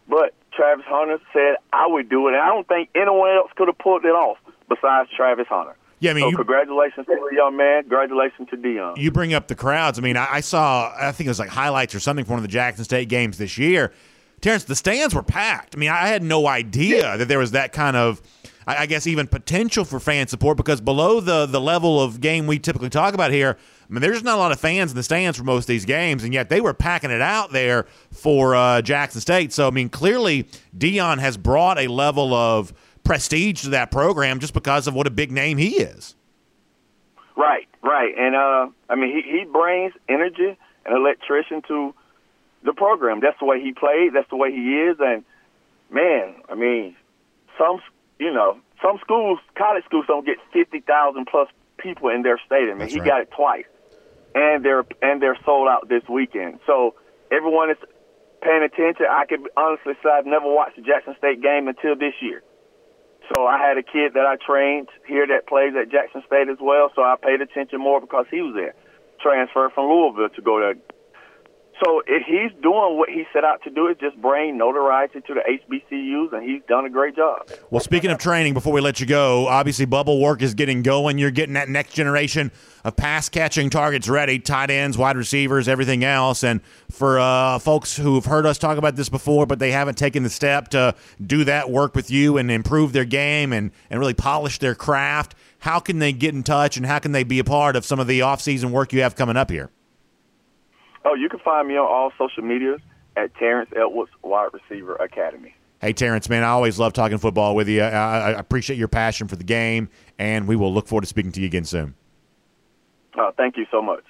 but Travis Hunter said I would do it. And I don't think anyone else could have pulled it off besides Travis Hunter. Yeah, I mean, so you, congratulations to the young man. Congratulations to Deion. you bring up the crowds. I mean, I, I saw, I think it was like highlights or something from one of the Jackson State games this year. Terrence, the stands were packed. I mean, I had no idea that there was that kind of, I, I guess, even potential for fan support because below the the level of game we typically talk about here, I mean, there's not a lot of fans in the stands for most of these games, and yet they were packing it out there for uh, Jackson State. So, I mean, clearly Deion has brought a level of prestige to that program just because of what a big name he is. Right, right, and uh, I mean, he he brings energy and electrician to the program. That's the way he played. That's the way he is. And man, I mean, some you know some schools, college schools, don't get fifty thousand plus people in their stadium, and That's he right. got it twice. And they're and they're sold out this weekend. So everyone is paying attention. I could honestly say I've never watched a Jackson State game until this year. So I had a kid that I trained here that plays at Jackson State as well. So I paid attention more because he was there, transferred from Louisville to go there. So if he's doing what he set out to do, is just bring notoriety to the HBCUs, and he's done a great job. Well, speaking of training, before we let you go, obviously bubble work is getting going. You're getting that next generation of pass catching targets ready, tight ends, wide receivers, everything else. And for uh, folks who've heard us talk about this before, but they haven't taken the step to do that work with you and improve their game and, and really polish their craft, how can they get in touch and how can they be a part of some of the offseason work you have coming up here? Oh, you can find me on all social medias at Terrence Edwards Wide Receiver Academy. Hey, Terrence, man, I always love talking football with you. I, I appreciate your passion for the game, and we will look forward to speaking to you again soon. Uh, thank you so much.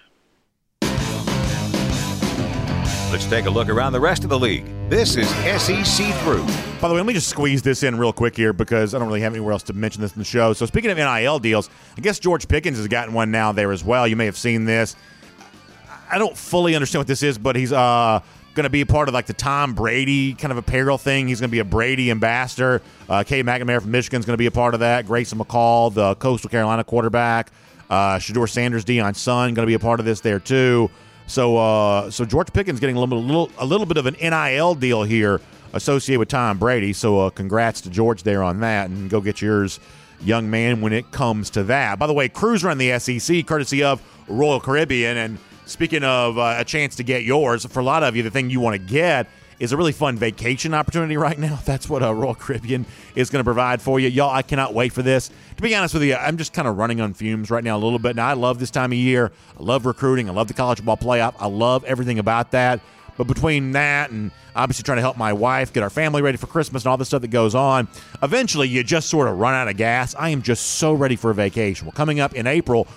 Let's take a look around the rest of the league. This is SEC Through. By the way, let me just squeeze this in real quick here because I don't really have anywhere else to mention this in the show. So, speaking of NIL deals, I guess George Pickens has gotten one now there as well. You may have seen this. I don't fully understand what this is, but he's uh, going to be a part of like the Tom Brady kind of apparel thing. He's going to be a Brady ambassador. Uh, Cade McNamara from Michigan is going to be a part of that. Grayson McCall, the Coastal Carolina quarterback. Uh, Shedeur Sanders, Deion's son, going to be a part of this there too. So, uh, so George Pickens getting a little, little, a little bit of an NIL deal here associated with Tom Brady. So, uh, congrats to George there on that, and go get yours, young man, when it comes to that. By the way, Cruiser on the SEC, courtesy of Royal Caribbean, and speaking of uh, a chance to get yours, for a lot of you, the thing you want to get is a really fun vacation opportunity right now. That's what uh, Royal Caribbean is going to provide for you. Y'all, I cannot wait for this. To be honest with you, I'm just kind of running on fumes right now a little bit. Now, I love this time of year. I love recruiting. I love the college football playoff. I love everything about that. But between that and obviously trying to help my wife get our family ready for Christmas and all the stuff that goes on, eventually you just sort of run out of gas. I am just so ready for a vacation. Well, coming up in April,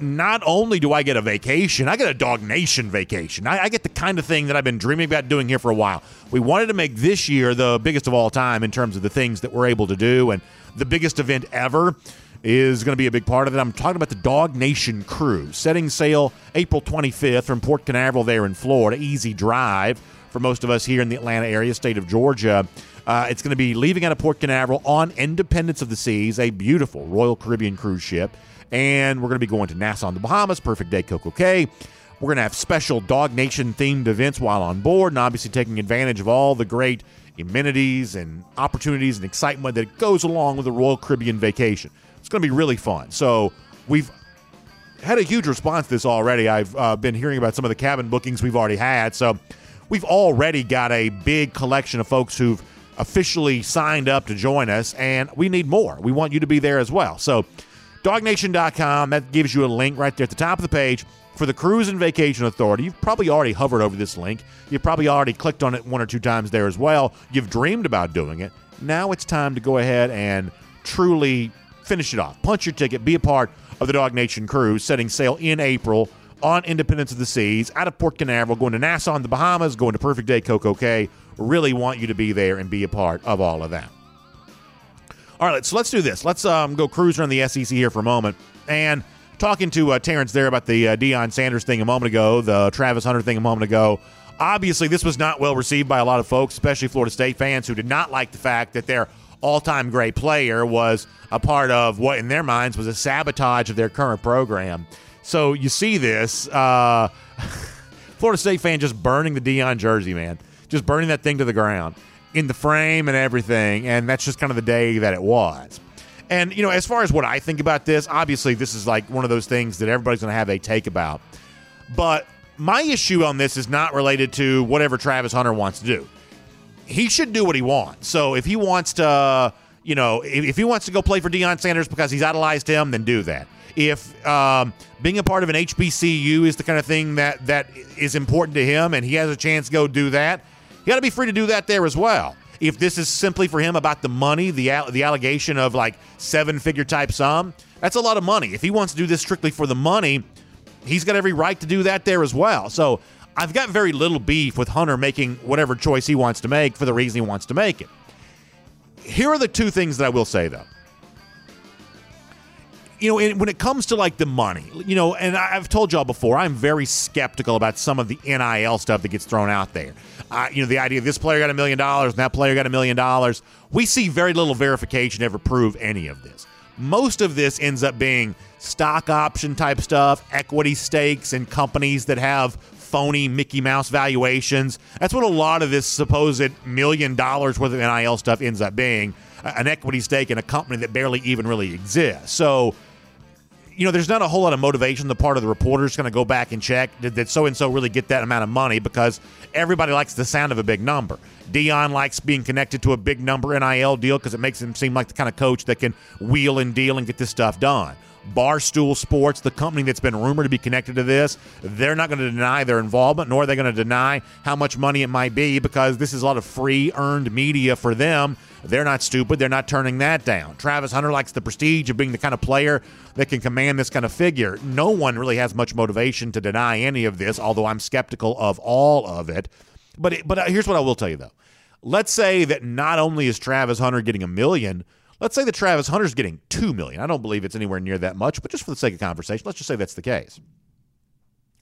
not only do I get a vacation, I get a Dog Nation vacation. I, I, get the kind of thing that I've been dreaming about doing here for a while. We wanted to make this year the biggest of all time in terms of the things that we're able to do, and the biggest event ever is going to be a big part of it. I'm talking about the Dog Nation Cruise, setting sail April 25th from Port Canaveral there in Florida. Easy drive for most of us here in the Atlanta area, state of Georgia. Uh, it's going to be leaving out of Port Canaveral on Independence of the Seas, a beautiful Royal Caribbean cruise ship and we're going to be going to Nassau in the Bahamas, Perfect Day Coco Cay. We're going to have special Dog Nation themed events while on board, and obviously taking advantage of all the great amenities and opportunities and excitement that goes along with a Royal Caribbean vacation. It's going to be really fun. So we've had a huge response to this already. I've uh, been hearing about some of the cabin bookings we've already had. So we've already got a big collection of folks who've officially signed up to join us, and we need more. We want you to be there as well. So DogNation.com. That gives you a link right there at the top of the page for the Cruise and Vacation Authority. You've probably already hovered over this link. You've probably already clicked on it one or two times there as well. You've dreamed about doing it. Now it's time to go ahead and truly finish it off. Punch your ticket. Be a part of the Dog Nation Cruise, setting sail in April on Independence of the Seas, out of Port Canaveral, going to Nassau in the Bahamas, going to Perfect Day Coco Cay. Really want you to be there and be a part of all of that. All right, so let's do this. Let's um, go cruise around the SEC here for a moment. And talking to uh, Terrence there about the uh, Deion Sanders thing a moment ago, the Travis Hunter thing a moment ago. Obviously, this was not well received by a lot of folks, especially Florida State fans who did not like the fact that their all-time great player was a part of what, in their minds, was a sabotage of their current program. So you see this, uh, Florida State fan just burning the Deion jersey, man, just burning that thing to the ground. in the frame and everything, and that's just kind of the day that it was. And, you know, as far as what I think about this, obviously, this is like one of those things that everybody's going to have a take about. But my issue on this is not related to whatever Travis Hunter wants to do. He should do what he wants. So if he wants to, you know, if, if he wants to go play for Deion Sanders because he's idolized him, then do that. If um, being a part of an HBCU is the kind of thing that that is important to him, and he has a chance to go do that, he got to be free to do that there as well. If this is simply for him about the money, the the allegation of like seven figure type sum, that's a lot of money. If he wants to do this strictly for the money, he's got every right to do that there as well. So I've got very little beef with Hunter making whatever choice he wants to make for the reason he wants to make it. Here are the two things that I will say though you know, when it comes to like the money, you know, and I've told y'all before, I'm very skeptical about some of the NIL stuff that gets thrown out there. Uh, you know, the idea this player got a million dollars and that player got a million dollars. We see very little verification ever prove any of this. Most of this ends up being stock option type stuff, equity stakes and companies that have phony Mickey Mouse valuations. That's what a lot of this supposed million dollars worth of NIL stuff ends up being an equity stake in a company that barely even really exists. So, you know, there's not a whole lot of motivation. The part of the reporters going to go back and check did that so and so really get that amount of money because everybody likes the sound of a big number. Deion likes being connected to a big number NIL deal because it makes him seem like the kind of coach that can wheel and deal and get this stuff done. Barstool Sports, the company that's been rumored to be connected to this, they're not going to deny their involvement, nor are they going to deny how much money it might be because this is a lot of free earned media for them. They're not stupid. They're not turning that down. Travis Hunter likes the prestige of being the kind of player that can command this kind of figure. No one really has much motivation to deny any of this, although I'm skeptical of all of it. But it, but uh, here's what I will tell you though. Let's say that not only is Travis Hunter getting a million, Let's say that Travis Hunter's getting two million. I don't believe it's anywhere near that much, but just for the sake of conversation, let's just say that's the case.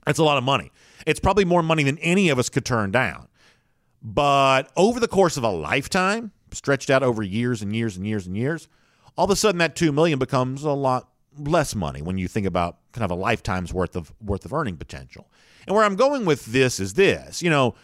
That's a lot of money. It's probably more money than any of us could turn down. But over the course of a lifetime, stretched out over years and years and years and years, all of a sudden that two million becomes a lot less money when you think about kind of a lifetime's worth of worth of earning potential. And where I'm going with this is this, you know,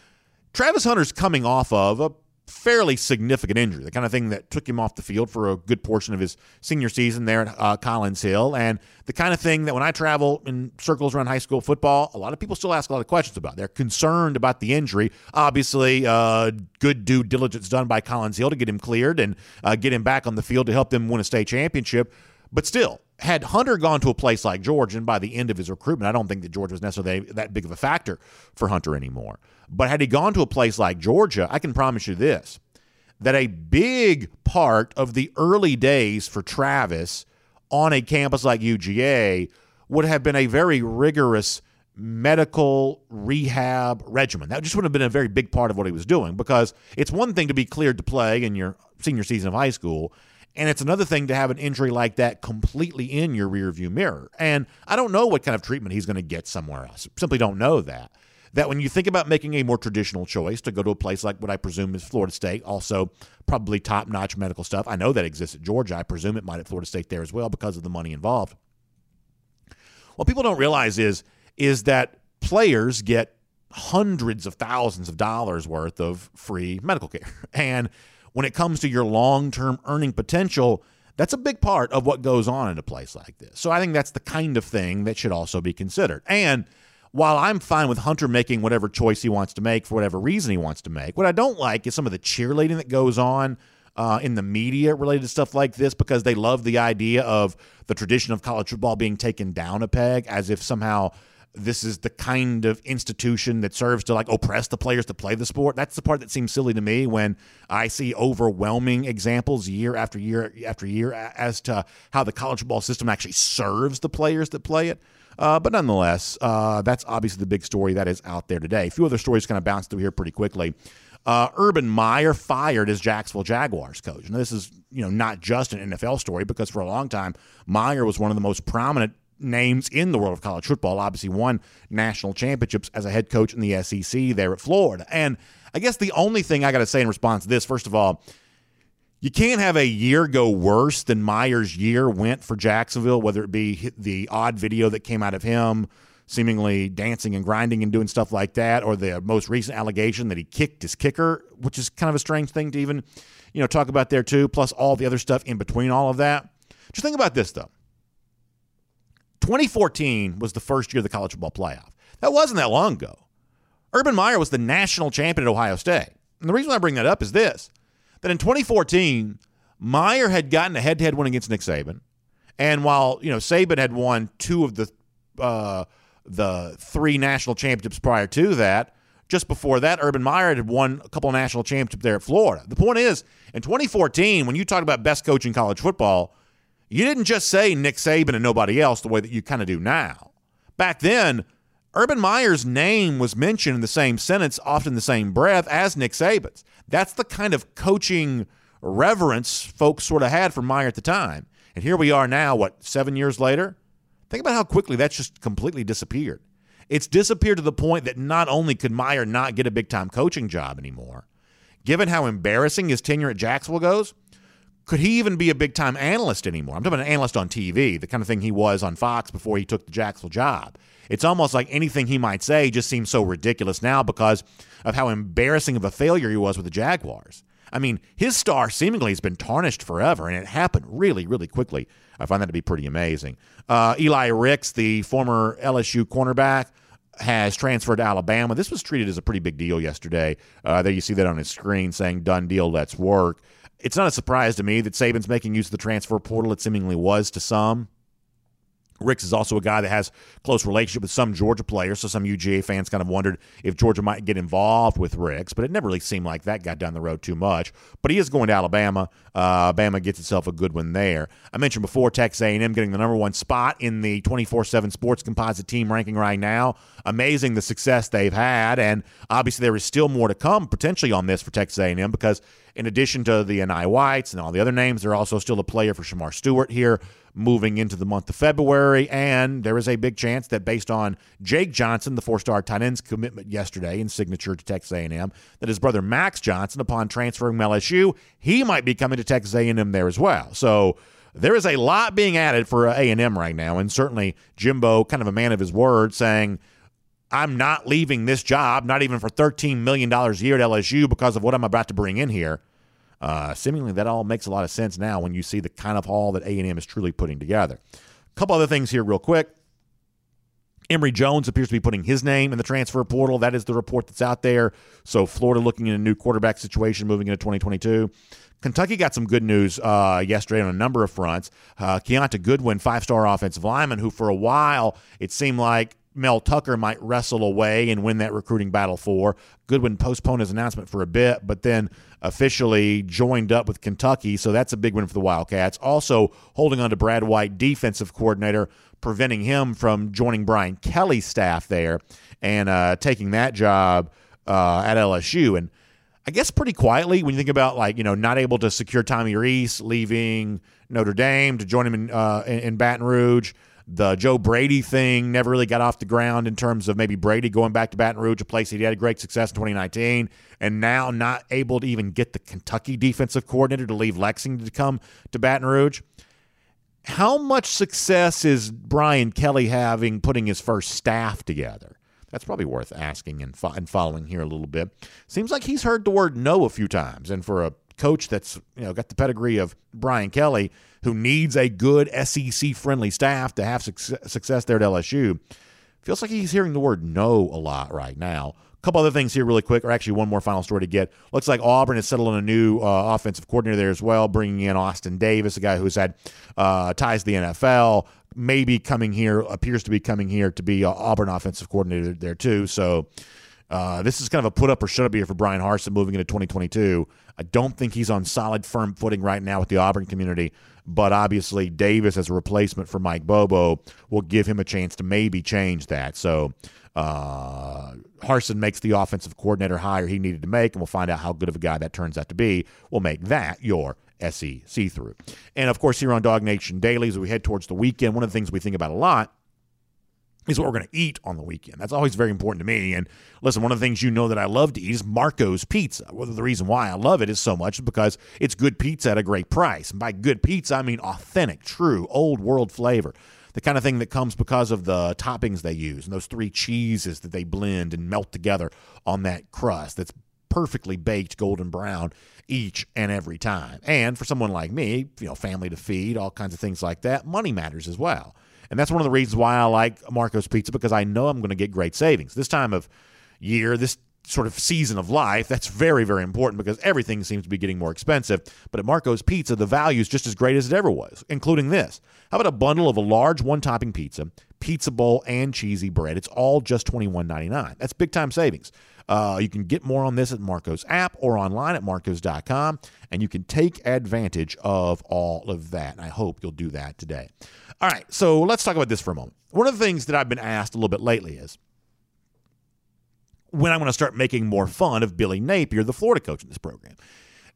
Travis Hunter's coming off of a fairly significant injury, the kind of thing that took him off the field for a good portion of his senior season there at uh, Collins Hill, and the kind of thing that when I travel in circles around high school football, a lot of people still ask a lot of questions about. They're concerned about the injury. Obviously, uh, good due diligence done by Collins Hill to get him cleared and uh, get him back on the field to help them win a state championship. But still, had Hunter gone to a place like Georgia, and by the end of his recruitment, I don't think that Georgia was necessarily that big of a factor for Hunter anymore. But had he gone to a place like Georgia, I can promise you this that a big part of the early days for Travis on a campus like UGA would have been a very rigorous medical rehab regimen. That just would have been a very big part of what he was doing because it's one thing to be cleared to play in your senior season of high school, and it's another thing to have an injury like that completely in your rearview mirror. And I don't know what kind of treatment he's going to get somewhere else. Simply don't know that that when you think about making a more traditional choice to go to a place like what I presume is Florida State, also probably top notch medical stuff. I know that exists at Georgia. I presume it might at Florida State there as well because of the money involved. What people don't realize is is that players get hundreds of thousands of dollars worth of free medical care. And when it comes to your long term earning potential, that's a big part of what goes on in a place like this. So I think that's the kind of thing that should also be considered. And while I'm fine with Hunter making whatever choice he wants to make for whatever reason he wants to make, what I don't like is some of the cheerleading that goes on uh, in the media related to stuff like this because they love the idea of the tradition of college football being taken down a peg as if somehow this is the kind of institution that serves to like oppress the players to play the sport. That's the part that seems silly to me when I see overwhelming examples year after year after year as to how the college football system actually serves the players that play it. Uh, but nonetheless, uh, that's obviously the big story that is out there today. A few other stories kind of bounce through here pretty quickly. Uh, Urban Meyer fired as Jacksonville Jaguars coach. And this is, you know, not just an NFL story because for a long time, Meyer was one of the most prominent names in the world of college football. Obviously, won national championships as a head coach in the SEC there at Florida. And I guess the only thing I got to say in response to this, first of all, you can't have a year go worse than Meyer's year went for Jacksonville, whether it be the odd video that came out of him seemingly dancing and grinding and doing stuff like that, or the most recent allegation that he kicked his kicker, which is kind of a strange thing to even, you know, talk about there too, plus all the other stuff in between all of that. Just think about this though. 2014 was the first year of the college football playoff. That wasn't that long ago. Urban Meyer was the national champion at Ohio State. And the reason I bring that up is this that in 2014, Meyer had gotten a head to head win against Nick Saban. And while, you know, Saban had won two of the uh, the three national championships prior to that, just before that, Urban Meyer had won a couple of national championships there at Florida. The point is, in 2014, when you talk about best coach in college football, you didn't just say Nick Saban and nobody else the way that you kind of do now. Back then, Urban Meyer's name was mentioned in the same sentence, often the same breath as Nick Saban's. That's the kind of coaching reverence folks sort of had for Meyer at the time. And here we are now, what, seven years later? Think about how quickly that's just completely disappeared. It's disappeared to the point that not only could Meyer not get a big time coaching job anymore, given how embarrassing his tenure at Jacksonville goes, could he even be a big time analyst anymore? I'm talking about an analyst on TV, the kind of thing he was on Fox before he took the Jacksonville job. It's almost like anything he might say just seems so ridiculous now because of how embarrassing of a failure he was with the Jaguars. I mean, his star seemingly has been tarnished forever, and it happened really, really quickly. I find that to be pretty amazing. Uh, Eli Ricks, the former LSU cornerback, has transferred to Alabama. This was treated as a pretty big deal yesterday. Uh, there you see that on his screen saying, done deal, let's work. It's not a surprise to me that Saban's making use of the transfer portal. It seemingly was to some. Ricks is also a guy that has close relationship with some Georgia players, so some UGA fans kind of wondered if Georgia might get involved with Ricks, but it never really seemed like that got down the road too much. But he is going to Alabama. Uh, Alabama gets itself a good one there. I mentioned before Texas A&M getting the number one spot in the 24/7 Sports Composite team ranking right now. Amazing the success they've had, and obviously there is still more to come potentially on this for Texas A&M because in addition to the Enai Whites and all the other names, they're also still a player for Shemar Stewart here moving into the month of February. And there is a big chance that based on Jake Johnson, the four-star tight end's commitment yesterday in signature to Texas A&M, that his brother Max Johnson, upon transferring from LSU, he might be coming to Texas A&M there as well. So there is a lot being added for uh, A&M right now, and certainly Jimbo, kind of a man of his word, saying – I'm not leaving this job, not even for $13 million a year at LSU because of what I'm about to bring in here. Uh, seemingly, that all makes a lot of sense now when you see the kind of haul that A&M is truly putting together. A couple other things here, real quick. Emory Jones appears to be putting his name in the transfer portal. That is the report that's out there. So Florida looking at a new quarterback situation moving into 2022. Kentucky got some good news uh, yesterday on a number of fronts. Uh, Kiyaunta Goodwin, five-star offensive lineman, who for a while it seemed like Mel Tucker might wrestle away and win that recruiting battle for. Goodwin postponed his announcement for a bit, but then officially joined up with Kentucky, so that's a big win for the Wildcats. Also, holding on to Brad White, defensive coordinator, preventing him from joining Brian Kelly's staff there and uh, taking that job uh, at LSU. And I guess pretty quietly, when you think about like you know not able to secure Tommy Rees leaving Notre Dame to join him in, uh, in, in Baton Rouge. The Joe Brady thing never really got off the ground in terms of maybe Brady going back to Baton Rouge, a place he had a great success in 2019, and now not able to even get the Kentucky defensive coordinator to leave Lexington to come to Baton Rouge. How much success is Brian Kelly having putting his first staff together? That's probably worth asking and, fo- and following here a little bit. Seems like he's heard the word no a few times, and for a coach that's you know got the pedigree of Brian Kelly, who needs a good SEC friendly staff to have success there at LSU. Feels like he's hearing the word no a lot right now. A couple other things here, really quick, or actually one more final story to get. Looks like Auburn has settled on a new uh, offensive coordinator there as well, bringing in Austin Davis, a guy who's had uh, ties to the NFL, maybe coming here, appears to be coming here to be Auburn offensive coordinator there too. So uh, this is kind of a put up or shut up year for Bryan Harsin moving into 2022. I don't think he's on solid, firm footing right now with the Auburn community, but obviously Davis as a replacement for Mike Bobo will give him a chance to maybe change that. So uh, Harsin makes the offensive coordinator hire he needed to make, and we'll find out how good of a guy that turns out to be. We'll make that your SEC through. And of course, here on Dog Nation Daily, as we head towards the weekend, one of the things we think about a lot is what we're going to eat on the weekend. That's always very important to me. And listen, one of the things you know that I love to eat is Marco's Pizza. Well, the reason why I love it is so much because it's good pizza at a great price. And by good pizza, I mean authentic, true, old world flavor. the kind of thing that comes because of the toppings they use and those three cheeses that they blend and melt together on that crust that's perfectly baked golden brown each and every time. And for someone like me, you know, family to feed, all kinds of things like that, money matters as well. And that's one of the reasons why I like Marco's Pizza because I know I'm going to get great savings. This time of year, this sort of season of life, that's very, very important because everything seems to be getting more expensive. But at Marco's Pizza, the value is just as great as it ever was, including this. How about a bundle of a large one topping pizza, pizza bowl, and cheesy bread? It's all just $21.99. That's big time savings. Uh, you can get more on this at Marco's app or online at marcos.com, and you can take advantage of all of that. I hope you'll do that today. All right, so let's talk about this for a moment. One of the things that I've been asked a little bit lately is when I'm going to start making more fun of Billy Napier, the Florida coach in this program.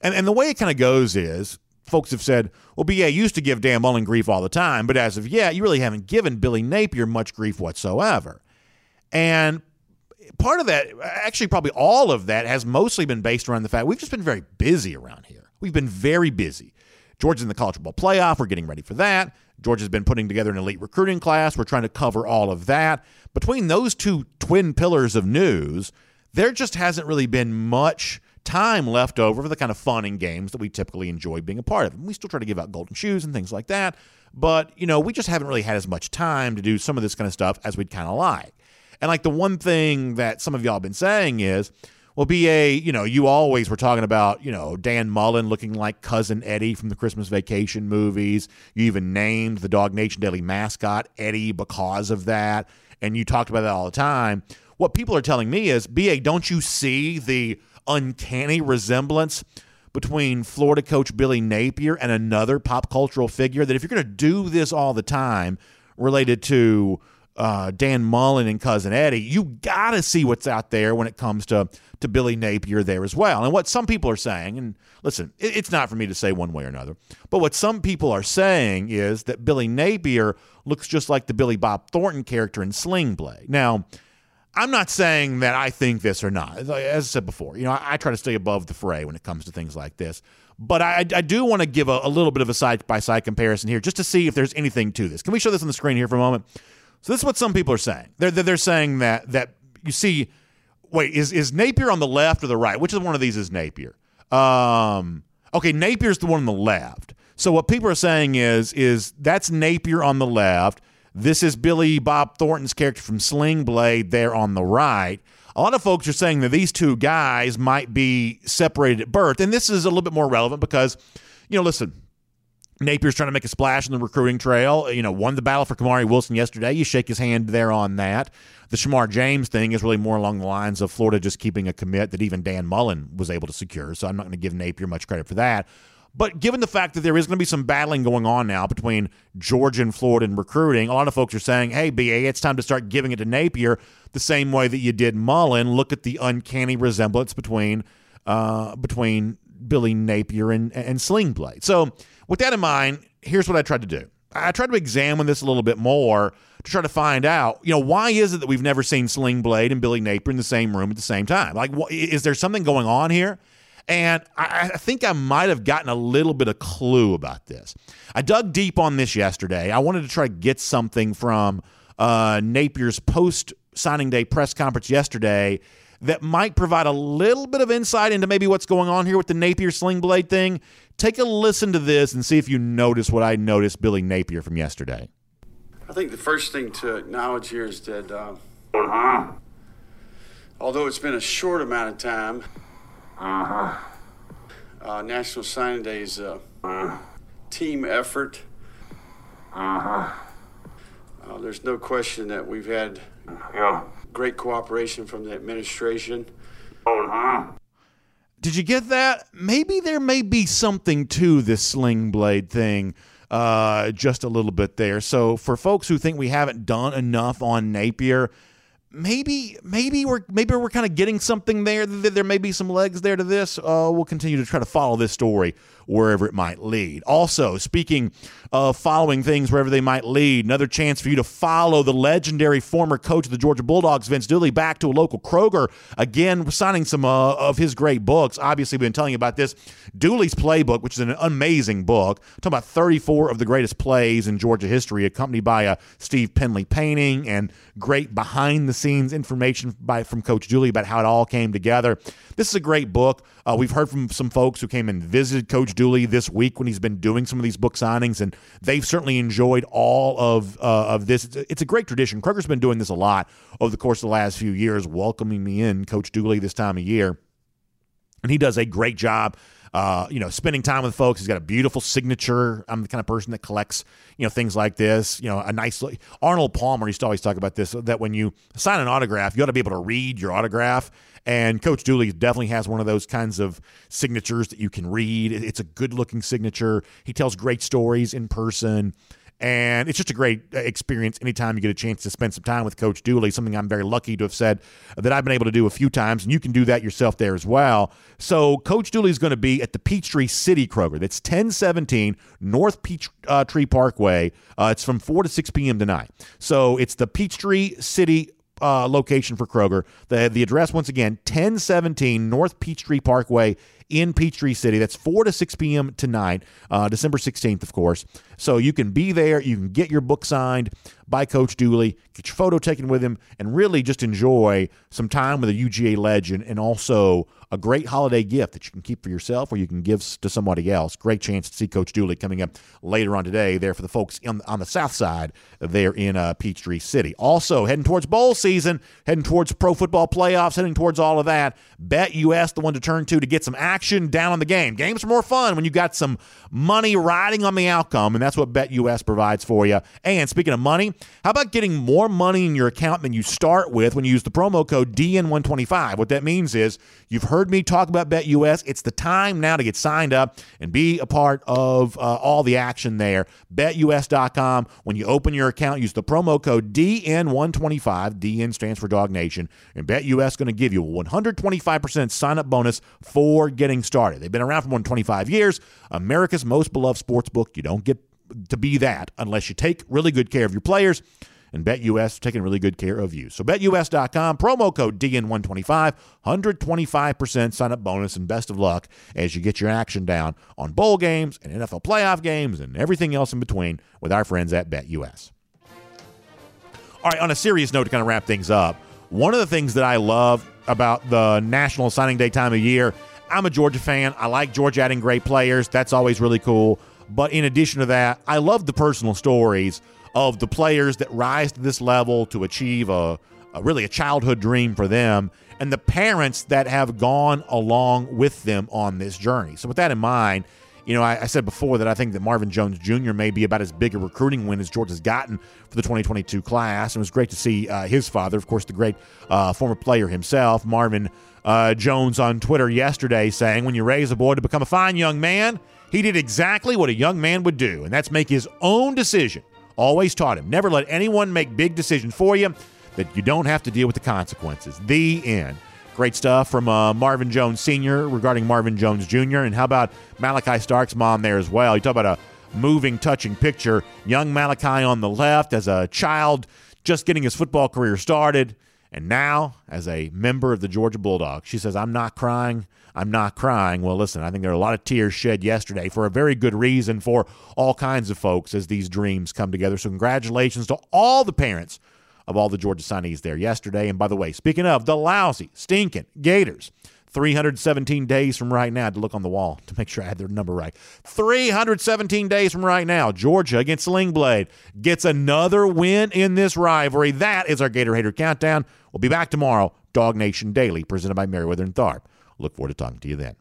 And, and the way it kind of goes is folks have said, well, BA used to give Dan Mullen grief all the time, but as of yet, you really haven't given Billy Napier much grief whatsoever. And part of that, actually, probably all of that, has mostly been based around the fact we've just been very busy around here. We've been very busy. Georgia's in the college football playoff. We're getting ready for that. Georgia's been putting together an elite recruiting class. We're trying to cover all of that. Between those two twin pillars of news, there just hasn't really been much time left over for the kind of fun and games that we typically enjoy being a part of. And we still try to give out golden shoes and things like that. But, you know, we just haven't really had as much time to do some of this kind of stuff as we'd kind of like. And like the one thing that some of y'all have been saying is, well, BA, you know, you always were talking about, you know, Dan Mullen looking like cousin Eddie from the Christmas Vacation movies. You even named the Dog Nation Daily mascot Eddie because of that. And you talked about that all the time. What people are telling me is, BA, don't you see the uncanny resemblance between Florida coach Billy Napier and another pop cultural figure that if you're going to do this all the time related to uh, Dan Mullen and cousin Eddie, you got to see what's out there when it comes to to Billy Napier there as well. And what some people are saying, and listen, it, it's not for me to say one way or another, but what some people are saying is that Billy Napier looks just like the Billy Bob Thornton character in Sling Blade. Now, I'm not saying that I think this or not. As I said before, you know, I, I try to stay above the fray when it comes to things like this. But I, I do want to give a, a little bit of a side by side comparison here just to see if there's anything to this. Can we show this on the screen here for a moment? So this is what some people are saying. They're they're saying that that you see, wait, is is Napier on the left or the right? Which is one of these is Napier? Um, okay, Napier's the one on the left. So what people are saying is is that's Napier on the left. This is Billy Bob Thornton's character from Sling Blade there on the right. A lot of folks are saying that these two guys might be separated at birth, and this is a little bit more relevant because, you know, listen, Napier's trying to make a splash in the recruiting trail. You know, won the battle for Kamari Wilson yesterday. You shake his hand there on that. The Shemar James thing is really more along the lines of Florida just keeping a commit that even Dan Mullen was able to secure. So I'm not going to give Napier much credit for that. But given the fact that there is going to be some battling going on now between Georgia and Florida in recruiting, a lot of folks are saying, hey, BA, it's time to start giving it to Napier the same way that you did Mullen. Look at the uncanny resemblance between uh, between Billy Napier and, and Sling Blade. So with that in mind, here's what I tried to do. I tried to examine this a little bit more to try to find out, you know, why is it that we've never seen Sling Blade and Billy Napier in the same room at the same time? Like, is there something going on here? And I, I think I might have gotten a little bit of clue about this. I dug deep on this yesterday. I wanted to try to get something from uh, Napier's post signing day press conference yesterday that might provide a little bit of insight into maybe what's going on here with the Napier sling blade thing. Take a listen to this and see if you notice what I noticed Billy Napier from yesterday. I think the first thing to acknowledge here is that uh, uh-huh. although it's been a short amount of time, uh-huh. uh, National Signing Day is a uh-huh. team effort. Uh-huh. Uh, there's no question that we've had yeah. Great cooperation from the administration. Uh-huh. Did you get that? Maybe there may be something to this sling blade thing. Uh, just a little bit there. So, for folks who think we haven't done enough on Napier, maybe maybe we're maybe we're kind of getting something there. There may be some legs there to this. Uh, we'll continue to try to follow this story wherever it might lead. Also, speaking of following things wherever they might lead, another chance for you to follow the legendary former coach of the Georgia Bulldogs, Vince Dooley, back to a local Kroger. Again, signing some uh, of his great books. Obviously, we've been telling you about this. Dooley's Playbook, which is an amazing book, talking about 34 of the greatest plays in Georgia history, accompanied by a Steve Penley painting and great behind the scenes information by from Coach Dooley about how it all came together. This is a great book. Uh, we've heard from some folks who came and visited Coach Dooley this week when he's been doing some of these book signings, and they've certainly enjoyed all of uh, of this. It's a, it's a, great tradition. Kroger's been doing this a lot over the course of the last few years, welcoming me in, Coach Dooley, this time of year, and he does a great job. Uh, you know, spending time with folks. He's got a beautiful signature. I'm the kind of person that collects, you know, things like this. You know, a nice Arnold Palmer used to always talk about this that when you sign an autograph, you ought to be able to read your autograph. And Coach Dooley definitely has one of those kinds of signatures that you can read. It's a good looking signature. He tells great stories in person. And it's just a great uh, experience anytime you get a chance to spend some time with Coach Dooley, something I'm very lucky to have said that I've been able to do a few times, and you can do that yourself there as well. So, Coach Dooley is going to be at the Peachtree City Kroger. That's 1017 North Peachtree uh, Parkway. Uh, it's from 4 to 6 p.m. tonight. So, it's the Peachtree City uh, location for Kroger. The, the address, once again, 1017 North Peachtree Parkway in Peachtree City. That's 4 to 6 p.m. tonight, uh, December 16th, of course. So you can be there. You can get your book signed by Coach Dooley, get your photo taken with him, and really just enjoy some time with a UGA legend and also a great holiday gift that you can keep for yourself or you can give to somebody else. Great chance to see Coach Dooley coming up later on today there for the folks on, on the south side there in uh, Peachtree City. Also, heading towards bowl season, heading towards pro football playoffs, heading towards all of that. BetUS, the one to turn to to get some action down on the game. Games are more fun when you've got some money riding on the outcome, and that's what BetUS provides for you. And speaking of money, how about getting more money in your account than you start with when you use the promo code DN125? What that means is you've heard me talk about BetUS. It's the time now to get signed up and be a part of uh, all the action there. BetUS.com. When you open your account, use the promo code DN125. DN stands for Dog Nation. And BetUS is going to give you a 125% sign up bonus for getting started. They've been around for more than 25 years. America's most beloved sports book. You don't get to be that unless you take really good care of your players. And BetUS taking really good care of you. So BetUS.com, promo code DN125, 125% sign up bonus, and best of luck as you get your action down on bowl games and NFL playoff games and everything else in between with our friends at BetUS. All right, on a serious note to kind of wrap things up, one of the things that I love about the National Signing Day time of year, I'm a Georgia fan. I like Georgia adding great players. That's always really cool. But in addition to that, I love the personal stories of the players that rise to this level to achieve a, a really a childhood dream for them and the parents that have gone along with them on this journey. So with that in mind, you know, I, I, said before that I think that Marvin Jones Jr. may be about as big a recruiting win as Georgia's gotten for the 2022 class. And it was great to see uh, his father, of course, the great uh, former player himself, Marvin uh, Jones, on Twitter yesterday saying, When you raise a boy to become a fine young man, he did exactly what a young man would do, and that's make his own decision. Always taught him never let anyone make big decisions for you that you don't have to deal with the consequences. The end. Great stuff from uh, Marvin Jones Sr. regarding Marvin Jones Jr. And how about Malaki Starks' mom there as well? You talk about a moving, touching picture. Young Malachi on the left as a child just getting his football career started. And now, as a member of the Georgia Bulldogs, she says, I'm not crying. I'm not crying. Well, listen, I think there are a lot of tears shed yesterday for a very good reason for all kinds of folks as these dreams come together. So, congratulations to all the parents of all the Georgia signees there yesterday. And by the way, speaking of the lousy, stinking Gators, 317 days from right now to look on the wall to make sure I had their number right. 317 days from right now, Georgia against Sling Blade gets another win in this rivalry. That is our Gator Hater Countdown. We'll be back tomorrow, Dog Nation Daily, presented by Meriwether and Tharp. Look forward to talking to you then.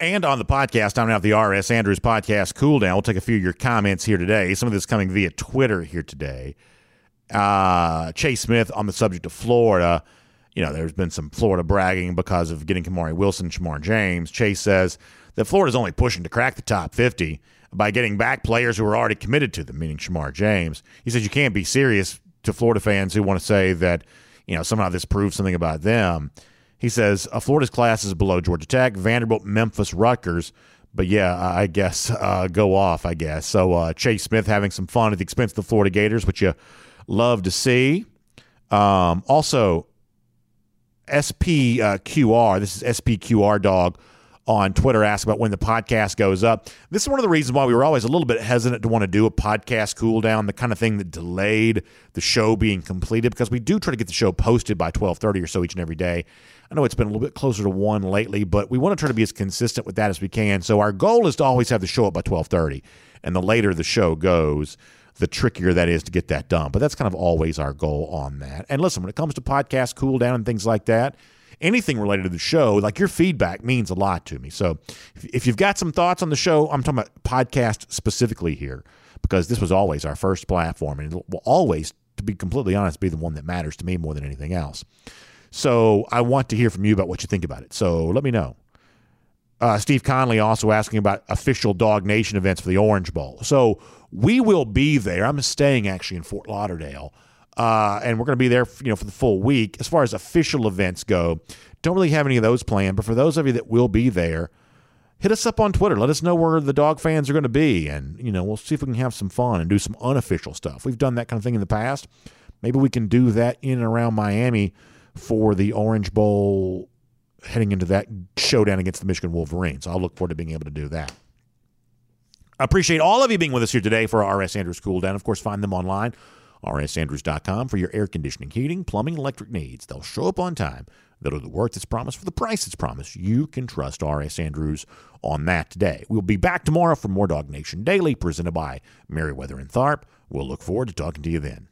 And on the podcast, I'm the R.S. Andrews podcast cool down. We'll take a few of your comments here today. Some of this coming via Twitter here today. Uh, Chase Smith on the subject of Florida. You know, there's been some Florida bragging because of getting Kamari Wilson, Shemar James. Chase says that Florida's only pushing to crack the top 50 by getting back players who are already committed to them, meaning Shemar James. He says you can't be serious to Florida fans who want to say that you know, somehow this proves something about them. He says uh, Florida's class is below Georgia Tech, Vanderbilt, Memphis, Rutgers. But yeah, I guess uh, go off. I guess so. Uh, Chase Smith having some fun at the expense of the Florida Gators, which you love to see. Um, also, SPQR. This is SPQR dog on Twitter asked about when the podcast goes up. This is one of the reasons why we were always a little bit hesitant to want to do a podcast cool down, the kind of thing that delayed the show being completed because we do try to get the show posted by 12:30 or so each and every day. I know it's been a little bit closer to 1 lately, but we want to try to be as consistent with that as we can. So our goal is to always have the show up by 12:30, and the later the show goes, the trickier that is to get that done. But that's kind of always our goal on that. And listen, when it comes to podcast cool down and things like that, anything related to the show, like your feedback means a lot to me. So if you've got some thoughts on the show, I'm talking about podcast specifically here, because this was always our first platform and it will always, to be completely honest, be the one that matters to me more than anything else. So I want to hear from you about what you think about it. So let me know. Uh, Steve Conley also asking about official DawgNation events for the Orange Bowl. So we will be there. I'm staying actually in Fort Lauderdale, uh, and we're going to be there, you know, for the full week. As far as official events go, don't really have any of those planned. But for those of you that will be there, hit us up on Twitter. Let us know where the dog fans are going to be, and you know, we'll see if we can have some fun and do some unofficial stuff. We've done that kind of thing in the past. Maybe we can do that in and around Miami for the Orange Bowl heading into that showdown against the Michigan Wolverines. I'll look forward to being able to do that. I appreciate all of you being with us here today for RS Andrews Cool Down. Of course, find them online, rsandrews.com, for your air conditioning, heating, plumbing, electric needs. They'll show up on time. They'll do the work that's promised for the price that's promised. You can trust RS Andrews on that today. We'll be back tomorrow for more DawgNation Daily, presented by Meriwether and Tharp. We'll look forward to talking to you then.